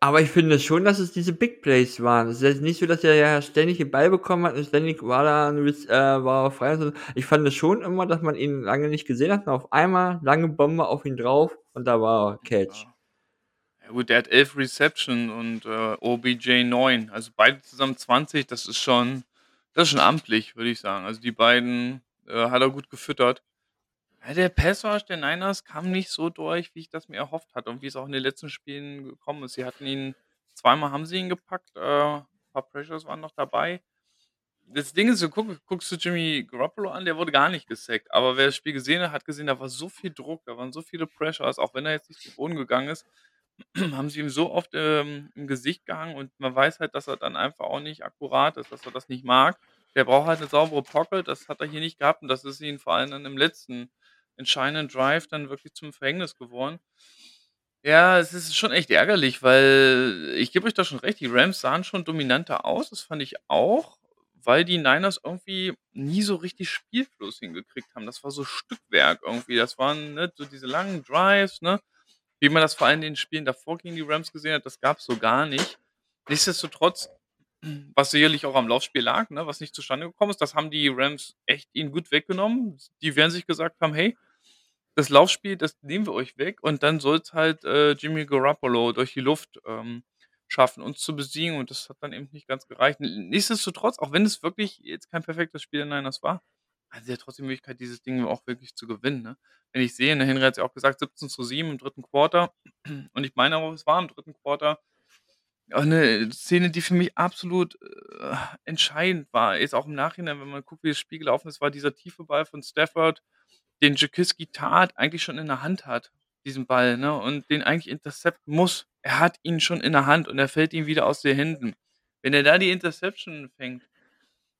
aber ich finde schon, dass es diese Big Plays waren. Es ist jetzt nicht so, dass er ja ständig den Ball bekommen hat und ständig war da äh, war er frei. Ich fand es schon immer, dass man ihn lange nicht gesehen hat und auf einmal lange Bombe auf ihn drauf und da war er Catch. Ja. Ja gut, der hat 11 Reception und äh, OBJ 9. Also beide zusammen 20, das ist schon, das ist schon amtlich, würde ich sagen. Also die beiden äh, hat er gut gefüttert. Ja, der Passwash der Niners kam nicht so durch, wie ich das mir erhofft hatte und wie es auch in den letzten Spielen gekommen ist. Sie hatten ihn, zweimal haben sie ihn gepackt, äh, ein paar Pressures waren noch dabei. Das Ding ist, du guck, guckst du Jimmy Garoppolo an, der wurde gar nicht gesackt. Aber wer das Spiel gesehen hat, hat gesehen, da war so viel Druck, da waren so viele Pressures, auch wenn er jetzt nicht zu Boden gegangen ist, haben sie ihm so oft ähm, im Gesicht gehangen und man weiß halt, dass er dann einfach auch nicht akkurat ist, dass er das nicht mag. Der braucht halt eine saubere Pocket, das hat er hier nicht gehabt und das ist ihm vor allem dann im letzten entscheidenden Drive dann wirklich zum Verhängnis geworden. Ja, es ist schon echt ärgerlich, weil ich gebe euch da schon recht, die Rams sahen schon dominanter aus, das fand ich auch, weil die Niners irgendwie nie so richtig Spielfluss hingekriegt haben. Das war so Stückwerk irgendwie. Das waren ne, so diese langen Drives, ne? Wie man das vor allem in den Spielen davor gegen die Rams gesehen hat, das gab es so gar nicht. Nichtsdestotrotz, was sicherlich auch am Laufspiel lag, ne, was nicht zustande gekommen ist, das haben die Rams echt ihnen gut weggenommen. Die werden sich gesagt haben, hey, das Laufspiel, das nehmen wir euch weg und dann soll es halt äh, Jimmy Garoppolo durch die Luft ähm, schaffen, uns zu besiegen und das hat dann eben nicht ganz gereicht. Nichtsdestotrotz, auch wenn es wirklich jetzt kein perfektes Spiel der Niners war, hat sie ja trotzdem die Möglichkeit, dieses Ding auch wirklich zu gewinnen. Ne? Wenn ich sehe, der Henry hat ja auch gesagt, 17 zu 7 im dritten Quarter und ich meine auch, es war im dritten Quarter, auch eine Szene, die für mich absolut äh, entscheidend war. Ist auch im Nachhinein, wenn man guckt, wie das Spiel gelaufen ist, war dieser tiefe Ball von Stafford, den Jakiski tat, eigentlich schon in der Hand hat, diesen Ball, ne? Und den eigentlich intercepten muss. Er hat ihn schon in der Hand und er fällt ihm wieder aus den Händen. Wenn er da die Interception fängt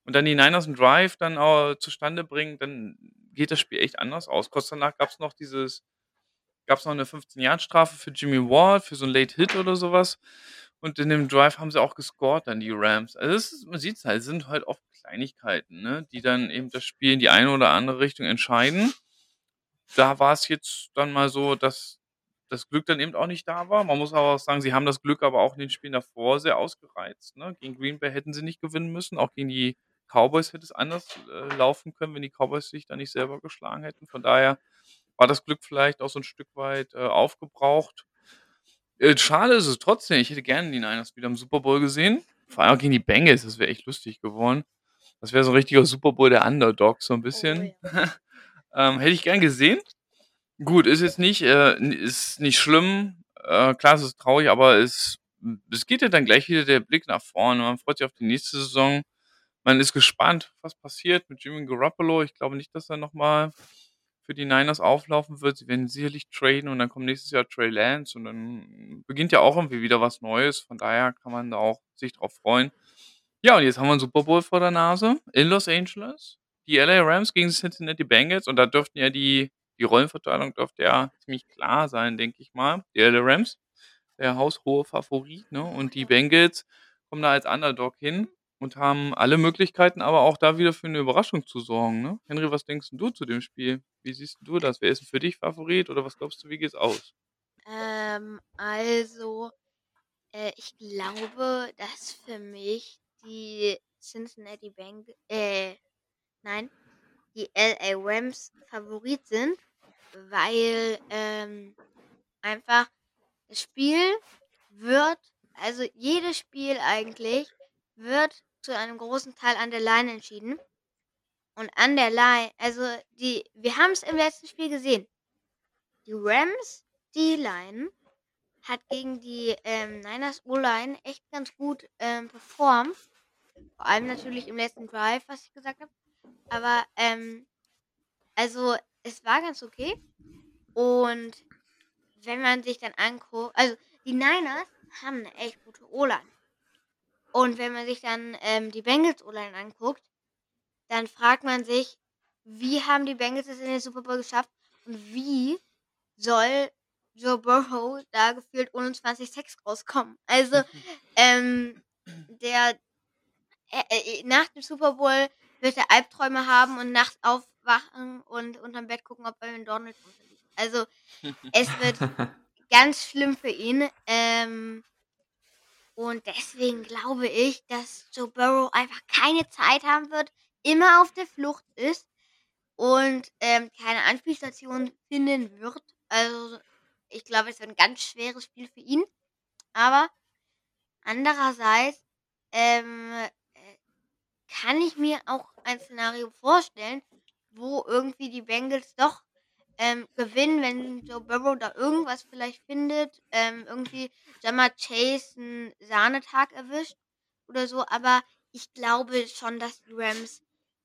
und dann die Niners einen Drive dann auch zustande bringen, dann geht das Spiel echt anders aus. Kurz danach gab es noch dieses, gab es noch eine 15-Yard-Strafe für Jimmy Ward, für so einen Late-Hit oder sowas. Und in dem Drive haben sie auch gescored, dann die Rams. Also ist, man sieht es halt, es sind halt oft Kleinigkeiten, ne, die dann eben das Spiel in die eine oder andere Richtung entscheiden. Da war es jetzt dann mal so, dass das Glück dann eben auch nicht da war. Man muss aber auch sagen, sie haben das Glück aber auch in den Spielen davor sehr ausgereizt. Ne? Gegen Green Bay hätten sie nicht gewinnen müssen. Auch gegen die Cowboys hätte es anders äh, laufen können, wenn die Cowboys sich da nicht selber geschlagen hätten. Von daher war das Glück vielleicht auch so ein Stück weit äh, aufgebraucht. Äh, schade ist es trotzdem. Ich hätte gerne die Niners wieder im Super Bowl gesehen. Vor allem auch gegen die Bengals. Das wäre echt lustig geworden. Das wäre so ein richtiger Super Bowl der Underdogs, so ein bisschen. ähm, hätte ich gern gesehen. Gut, ist jetzt nicht, äh, ist nicht schlimm. Äh, klar, es ist traurig, aber es, es geht ja dann gleich wieder der Blick nach vorne. Man freut sich auf die nächste Saison. Man ist gespannt, was passiert mit Jimmy Garoppolo. Ich glaube nicht, dass er nochmal für die Niners auflaufen wird. Sie werden sicherlich traden und dann kommt nächstes Jahr Trey Lance und dann beginnt ja auch irgendwie wieder was Neues. Von daher kann man da auch sich drauf freuen. Ja, und jetzt haben wir einen Super Bowl vor der Nase in Los Angeles. Die LA Rams gegen die Cincinnati Bengals und da dürften ja die, die Rollenverteilung dürfte ja ziemlich klar sein, denke ich mal. Die LA Rams, der haushohe Favorit, ne? Und die Bengals kommen da als Underdog hin. Und haben alle Möglichkeiten, aber auch da wieder für 'ne Überraschung zu sorgen, ne? Henry, was denkst du zu dem Spiel? Wie siehst du das? Wer ist 'n für dich Favorit oder was glaubst du, wie geht's aus? Ähm, also, äh, ich glaube, dass für mich die Cincinnati Beng äh, nein, die LA Rams Favorit sind, weil, ähm, einfach das Spiel wird also jedes Spiel eigentlich wird zu einem großen Teil an der Line entschieden. Und an der Line also die wir haben's im letzten Spiel gesehen. Die Rams D-Line hat gegen die, ähm, Niners O-Line echt ganz gut, ähm, performt. Vor allem natürlich im letzten Drive, was ich gesagt habe. Aber, ähm, also es war ganz okay. Und wenn man sich dann anguckt also die Niners haben 'ne echt gute O-Line. Und wenn man sich dann, ähm, die Bengals O-Line anguckt, dann fragt man sich: „Wie haben die Bengals es in den Super Bowl geschafft und wie soll Joe Burrow da gefühlt ohne 20 Sacks rauskommen?“ Also, ähm, der äh, äh, nach dem Super Bowl wird er Albträume haben und nachts aufwachen und unterm Bett gucken, ob Aaron Donald drunter liegt. Also, es wird ganz schlimm für ihn. Ähm und deswegen glaube ich, dass Joe Burrow einfach keine Zeit haben wird, immer auf der Flucht ist und, ähm, keine Anspielstation finden wird. Also, ich glaube, es wird 'n ganz schweres Spiel für ihn. Aber andererseits, ähm, äh, kann ich mir auch ein Szenario vorstellen, wo irgendwie die Bengals doch, ähm, gewinnen, wenn Joe Burrow da irgendwas vielleicht findet, ähm, irgendwie Ja'Marr Chase 'n Sahnetag erwischt oder so. Aber ich glaube schon, dass die Rams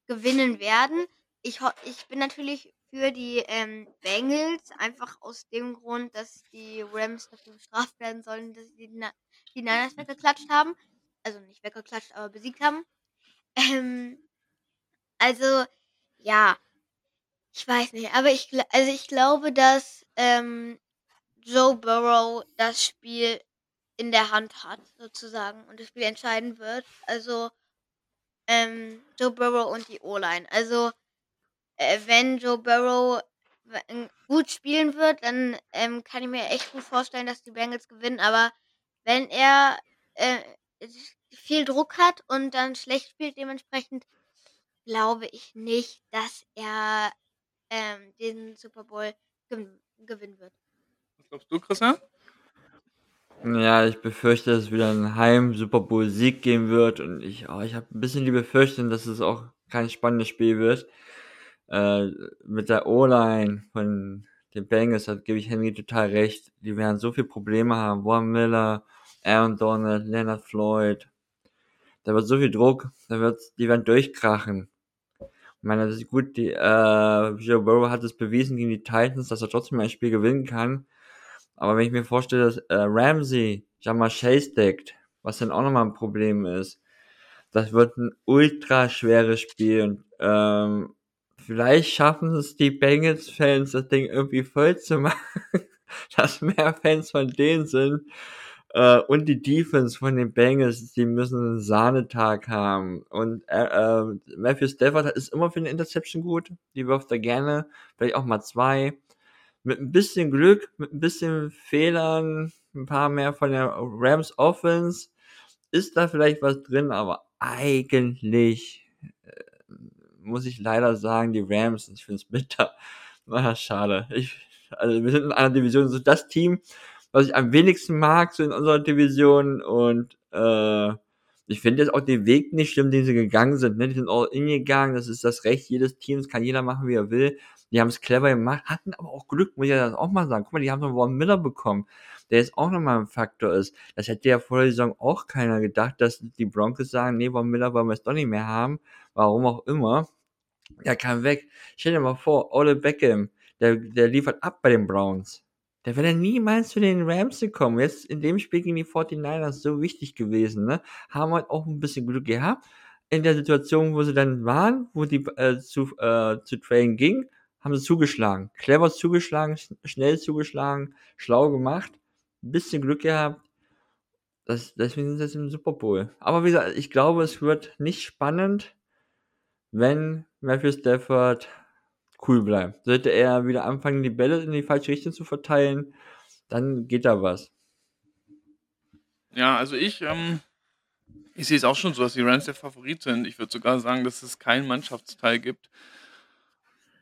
gewinnen werden. Ich ich bin natürlich für die, ähm, Bengals, einfach aus dem Grund, dass die Rams dafür bestraft werden sollen, dass sie die Ni die Niners weggeklatscht haben. Also nicht weggeklatscht, aber besiegt haben. Ähm, also, ja. Ich weiß nicht, aber ich also ich glaube, dass, ähm, Joe Burrow das Spiel in der Hand hat sozusagen und das Spiel entscheiden wird. Also, ähm, Joe Burrow und die O-Line. Also, äh, wenn Joe Burrow gut spielen wird, dann, ähm, kann ich mir echt gut vorstellen, dass die Bengals gewinnen. Aber wenn er, äh, viel Druck hat und dann schlecht spielt dementsprechend, glaube ich nicht, dass er, ähm, den Super Bowl gew gewinnen wird. Was glaubst du, Christian? Ja, ich befürchte, dass es wieder 'n Heim-Super-Bowl-Sieg geben wird und ich oh, ich habe 'n bisschen die Befürchtung, dass es auch kein spannendes Spiel wird. Äh, mit der O-Line von den Bengals, da gebe ich Henry total recht. Die werden so viel Probleme haben. Von Miller, Aaron Donald, Leonard Floyd. Da wird so viel Druck, da wird's die werden durchkrachen. Ich meine, das ist gut, die, äh, Joe Burrow hat es bewiesen gegen die Titans, dass er trotzdem ein Spiel gewinnen kann. Aber wenn ich mir vorstelle, dass, äh, Ramsey Ja'Marr Chase deckt, was dann auch noch mal 'n Problem ist, das wird 'n ultra schweres Spiel und, ähm, vielleicht schaffen es die Bengals-Fans, das Ding irgendwie voll zu machen, dass mehr Fans von denen sind. Äh, und die Defense von den Bengals, die müssen 'n Sahnetag haben. Und, äh, äh, Matthew Stafford ist immer für 'ne Interception gut. Die wirft er gerne, vielleicht auch mal 2. Mit 'n bisschen Glück, mit 'n bisschen Fehlern, 'n paar mehr von der Rams Offense ist da vielleicht was drin, aber eigentlich, äh, muss ich leider sagen, die Rams, ich finde es bitter. Ah, schade. Ich also wir sind in einer Division so das Team, was ich am wenigsten mag, so in unserer Division und, äh, ich finde jetzt auch den Weg nicht schlimm, den sie gegangen sind, ne? Die sind all in gegangen, das ist das Recht jedes Teams, kann jeder machen, wie er will. Die haben's clever gemacht, hatten aber auch Glück, muss ich ja auch mal sagen. Guck mal, die haben noch Von Miller bekommen, der jetzt auch noch mal 'n Faktor ist. Das hätte ja vor der Saison auch keiner gedacht, dass die Broncos sagen: „Ne, Von Miller wollen wir jetzt doch nicht mehr haben“, warum auch immer. Der kam weg. Stell dir mal vor, Odell Beckham, der der liefert ab bei den Browns. Der wäre niemals zu den Rams gekommen. Jetzt in dem Spiel gegen die 49ers so wichtig gewesen, ne? Haben halt auch 'n bisschen Glück gehabt in der Situation, wo sie dann waren, wo die, äh, zu äh, zu traden ging, haben sie zugeschlagen. Clever zugeschlagen, sch schnell zugeschlagen, schlau gemacht, bisschen Glück gehabt. das, deswegen sind sie jetzt im Super Bowl. Aber wie gesagt, ich glaube, es wird nicht spannend, wenn Matthew Stafford cool bleibt. Sollte er wieder anfangen, die Bälle in die falsche Richtung zu verteilen, dann geht da was. Ja, also ich, ähm, ich sehe es auch schon so, dass die Rams der Favorit sind. Ich würde sogar sagen, dass es keinen Mannschaftsteil gibt,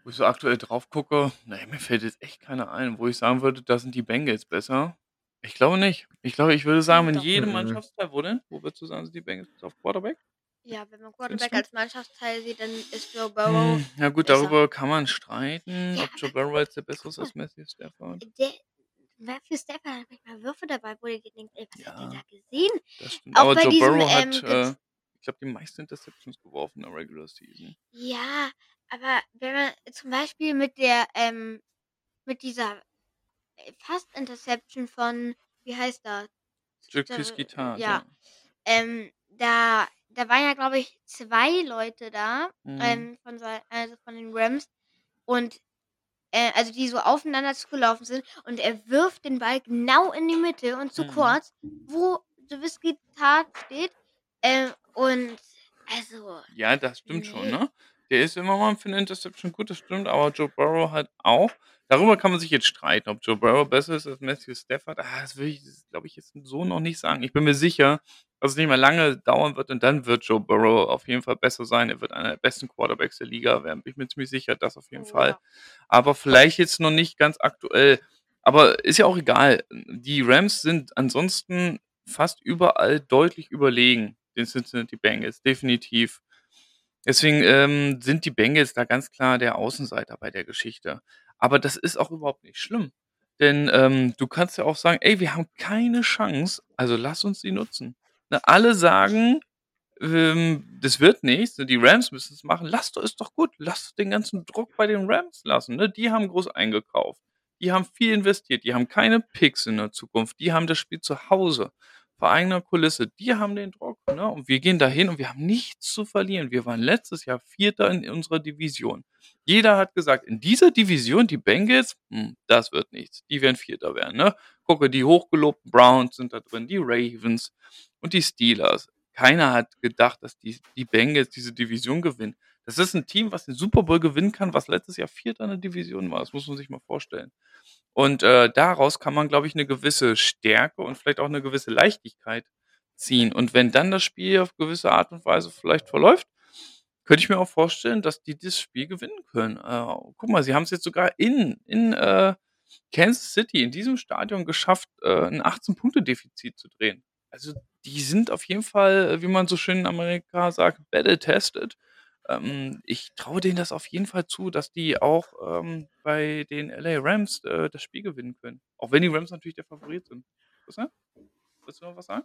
wo ich so aktuell drauf gucke. Nee, mir fällt jetzt echt keiner ein, wo ich sagen würde, da sind die Bengals besser. Ich glaube nicht. Ich glaube, ich würde sagen, wenn jedem Mhm. Mannschaftsteil, wo denn? Wo würdest du sagen, sind die Bengals auf Quarterback? Ja, wenn man Findest Quarterback du? als Mannschaftsteil sieht, dann ist Joe Burrow Hm, ja gut, besser. darüber kann man streiten, Ja, ob Joe Burrow jetzt der bessere ist als Matthew Stafford. Der, Matthew Stafford hat manchmal Würfe dabei, wo du dir denkst, ey, was hat der Ja. da gesehen? Das stimmt. Auch Aber bei Joe diesem, Burrow ähm, hat, äh, ich glaube, die meisten Interceptions geworfen in der Regular Season. Ja, aber wenn man zum Beispiel mit der, ähm, mit dieser äh, Fast-Interception von, wie heißt er? Jacques Da- Guitar, Ja, ähm, da, da waren ja, glaube ich, zwei Leute da, Mhm. ähm, von, also von den Rams. Und, äh, also die so aufeinander zugelaufen sind. Und er wirft den Ball genau in die Mitte und zu Mhm. kurz, wo Trubisky Tat steht. Ähm, und, also, Ja, das stimmt schon, Nee. ne? Der ist immer mal für eine Interception gut, das stimmt, aber Joe Burrow halt auch. Darüber kann man sich jetzt streiten, ob Joe Burrow besser ist als Matthew Stafford. Ah, das will ich, glaube ich, jetzt so noch nicht sagen. Ich bin mir sicher, dass es nicht mehr lange dauern wird und dann wird Joe Burrow auf jeden Fall besser sein. Er wird einer der besten Quarterbacks der Liga werden. Bin ich mir ziemlich sicher, das auf jeden oh, Fall. ja. aber vielleicht jetzt noch nicht ganz aktuell. Aber ist ja auch egal. Die Rams sind ansonsten fast überall deutlich überlegen den Cincinnati Bengals, definitiv. Deswegen ähm, sind die Bengals da ganz klar der Außenseiter bei der Geschichte. Aber das ist auch überhaupt nicht schlimm. Denn ähm, du kannst ja auch sagen, ey, wir haben keine Chance, also lass uns die nutzen. Ne, alle sagen, ähm, das wird nichts, ne, die Rams müssen es machen. Lasst doch, ist doch gut. Lasst den ganzen Druck bei den Rams lassen. Ne? Die haben groß eingekauft. Die haben viel investiert. Die haben keine Picks in der Zukunft. Die haben das Spiel zu Hause. Vor eigener Kulisse. Die haben den Druck. Ne? Und wir gehen dahin und wir haben nichts zu verlieren. Wir waren letztes Jahr Vierter in unserer Division. Jeder hat gesagt, in dieser Division, die Bengals, hm, das wird nichts. Die werden Vierter werden. Ne? Gucke, die hochgelobten Browns sind da drin, die Ravens und die Steelers. Keiner hat gedacht, dass die, die Bengals diese Division gewinnen. Das ist ein Team, was den Super Bowl gewinnen kann, was letztes Jahr Vierter in der Division war. Das muss man sich mal vorstellen. Und äh, daraus kann man, glaube ich, eine gewisse Stärke und vielleicht auch eine gewisse Leichtigkeit ziehen. Und wenn dann das Spiel auf gewisse Art und Weise vielleicht verläuft, könnte ich mir auch vorstellen, dass die das Spiel gewinnen können. Äh, guck mal, sie haben es jetzt sogar in, in äh, Kansas City, in diesem Stadion geschafft, äh, ein 18-Punkte-Defizit zu drehen. Also die sind auf jeden Fall, wie man so schön in Amerika sagt, battle-tested. Ähm, ich traue denen das auf jeden Fall zu, dass die auch ähm, bei den LA Rams äh, das Spiel gewinnen können. Auch wenn die Rams natürlich der Favorit sind. Ne? Willst du noch was sagen?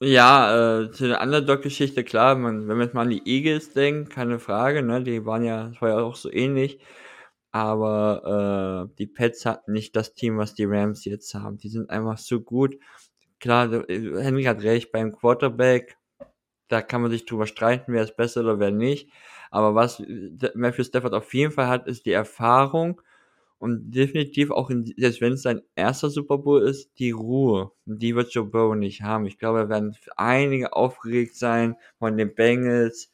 Ja, äh, zu der Underdog-Geschichte, klar, man, wenn man jetzt mal an die Eagles denkt, keine Frage, ne, die waren ja, das war ja auch so ähnlich, aber äh, die Pets hatten nicht das Team, was die Rams jetzt haben. Die sind einfach so gut. Klar, äh, Henry hat recht, beim Quarterback, da kann man sich drüber streiten, wer ist besser oder wer nicht, aber was äh, Matthew Stafford auf jeden Fall hat, ist die Erfahrung und definitiv auch, in, selbst wenn es sein erster Super Bowl ist, die Ruhe. Die wird Joe Burrow nicht haben. Ich glaube, da werden einige aufgeregt sein von den Bengals.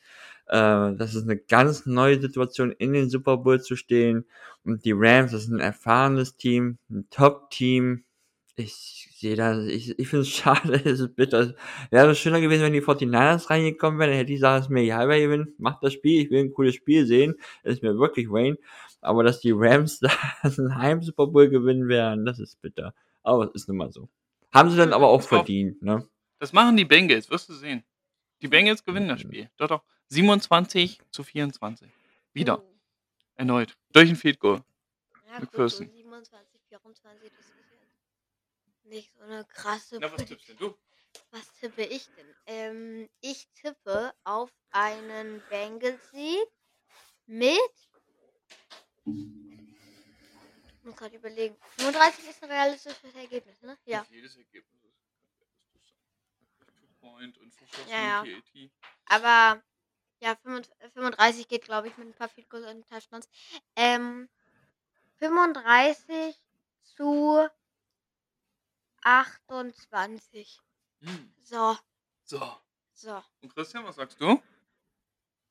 Äh, das ist eine ganz neue Situation, in den Super Bowl zu stehen. Und die Rams, das ist ein erfahrenes Team, ein Top-Team. Ich sehe da, ich, ich finde es schade, es ist bitter. Wäre schöner gewesen, wenn die 49ers reingekommen wären, dann hätte ich gesagt, es ist mir egal, wer gewinnt, macht das Spiel, ich will ein cooles Spiel sehen, das ist mir wirklich Wayne. Aber dass die Rams da einen Heim-Super Bowl gewinnen werden, das ist bitter. Aber es ist nun mal so. Haben sie dann aber auch auf. verdient, ne? Das machen die Bengals, wirst du sehen. Die Bengals gewinnen das Spiel. Doch, doch. 27 zu 24. Wieder. Oh. Erneut. Durch ein Field Goal. Ja, gut, so McPherson. 27, 24, das nicht so eine krasse Na, was tippst denn du? Was tippe ich denn? Ähm, ich tippe auf einen Bengals-Sieg mit. Ich muss gerade überlegen. 35 ist ein realistisches Ergebnis, ne? Ja. Jedes Ergebnis ist. Two-Point und verschossen Ja, ja. Aber ja, 35 geht, glaube ich, mit ein paar Field Goals und Touchdowns. Ähm, 35 zu 28. Hm. So, So. so. Und Christian, was sagst du?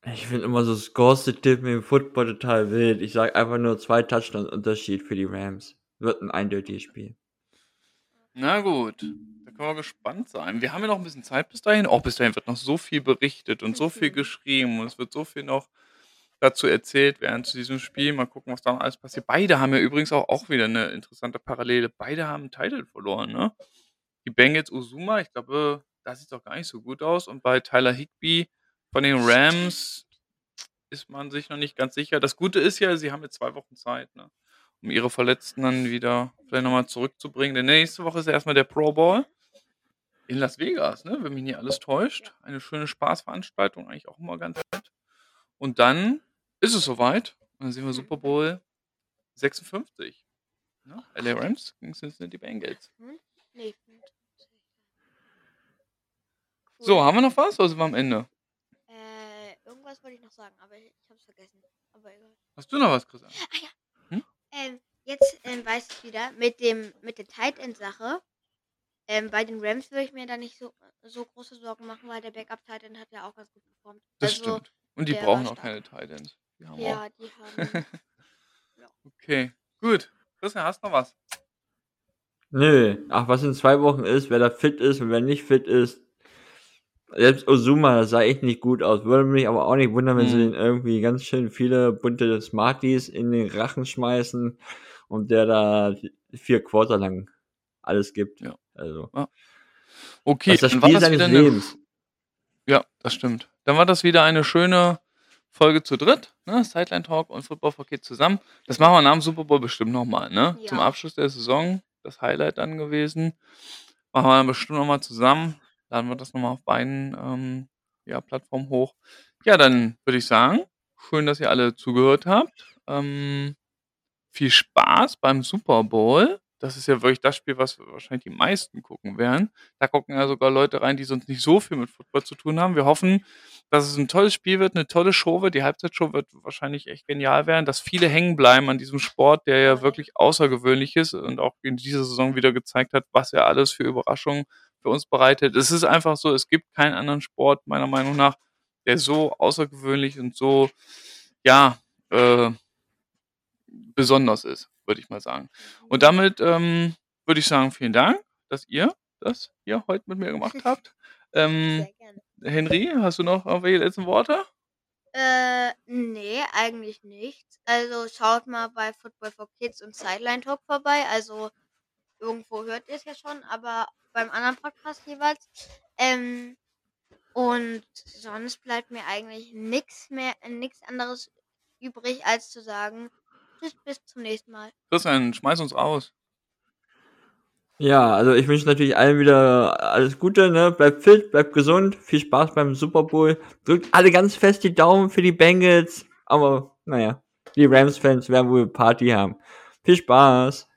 Ich finde immer so Scores zu tippen im Football total wild. Ich sag einfach nur zwei Touchdowns Unterschied für die Rams. Wird ein eindeutiges Spiel. Na gut, da können wir gespannt sein. Wir haben ja noch ein bisschen Zeit bis dahin. Auch bis dahin wird noch so viel berichtet und so viel geschrieben und es wird so viel noch dazu erzählt werden zu diesem Spiel. Mal gucken, was da noch alles passiert. Beide haben ja übrigens auch, auch wieder eine interessante Parallele. Beide haben einen Titel verloren, ne? Die Bengals Uzuma, ich glaube, da sieht doch gar nicht so gut aus. Und bei Tyler Higby von den Rams ist man sich noch nicht ganz sicher. Das Gute ist ja, sie haben jetzt zwei Wochen Zeit, ne? um ihre Verletzten dann wieder vielleicht nochmal zurückzubringen. Denn nächste Woche ist ja erstmal der Pro Bowl in Las Vegas, ne? wenn mich nicht alles täuscht. Eine schöne Spaßveranstaltung, eigentlich auch immer ganz nett. Und dann ist es soweit. Und dann sehen wir Super Bowl 56. Ne? LA Rams gegen Cincinnati Bengals. Nee, 55. Cool. So, haben wir noch was? Oder sind wir am Ende? Äh, irgendwas wollte ich noch sagen, aber ich hab's vergessen. Aber egal. Hast du noch was, Christian? Ähm, jetzt ähm, weiß ich wieder, mit dem mit der Tight End Sache. Ähm, bei den Rams würde ich mir da nicht so, so große Sorgen machen, weil der Backup Tight End hat ja auch ganz gut performt. Das also, stimmt. Und die brauchen auch keine Tight Ends. Die haben Ja, die haben. auch. Okay, gut. Christian, hast du noch was? Nö. Ach, was in zwei Wochen ist, wer da fit ist und wer nicht fit ist. Selbst Ozuma, das sah echt nicht gut aus. Würde mich aber auch nicht wundern, wenn sie Mhm. den irgendwie ganz schön viele bunte Smarties in den Rachen schmeißen und der da vier Quarter lang alles gibt. Ja. Also. Okay, Das ist das dann war Spiel das seines wieder eine Lebens. Ja, das stimmt. Dann war das wieder eine schöne Folge zu dritt, ne? Sideline Talk und Football Paket zusammen. Das machen wir nach dem Super Bowl bestimmt nochmal, ne? Ja. Zum Abschluss der Saison, das Highlight dann gewesen. Machen wir dann bestimmt nochmal zusammen. Laden wir das nochmal auf beiden ähm, ja, Plattformen hoch. Ja, dann würde ich sagen, schön, dass ihr alle zugehört habt. Ähm, viel Spaß beim Super Bowl. Das ist ja wirklich das Spiel, was wahrscheinlich die meisten gucken werden. Da gucken ja sogar Leute rein, die sonst nicht so viel mit Football zu tun haben. Wir hoffen, dass es ein tolles Spiel wird, eine tolle Show wird. Die Halbzeitshow wird wahrscheinlich echt genial werden, dass viele hängen bleiben an diesem Sport, der ja wirklich außergewöhnlich ist und auch in dieser Saison wieder gezeigt hat, was er alles für Überraschungen für uns bereitet. Es ist einfach so, es gibt keinen anderen Sport, meiner Meinung nach, der so außergewöhnlich und so, ja, äh, besonders ist, würde ich mal sagen. Und damit ähm, würde ich sagen, vielen Dank, dass ihr das hier heute mit mir gemacht habt. Ähm, Sehr gerne. Henry, hast du noch irgendwelche letzten Worte? Äh, nee, eigentlich nicht. Also schaut mal bei Football for Kids und Sideline Talk vorbei. Also irgendwo hört ihr es ja schon, aber beim anderen Podcast jeweils. Ähm, und sonst bleibt mir eigentlich nichts mehr, nichts anderes übrig, als zu sagen, tschüss, bis zum nächsten Mal. Christian, schmeiß uns aus. Ja, also ich wünsche natürlich allen wieder alles Gute, ne? Bleibt fit, bleibt gesund, viel Spaß beim Super Bowl. Drückt alle ganz fest die Daumen für die Bengals. Aber naja, die Rams-Fans werden wohl Party haben. Viel Spaß.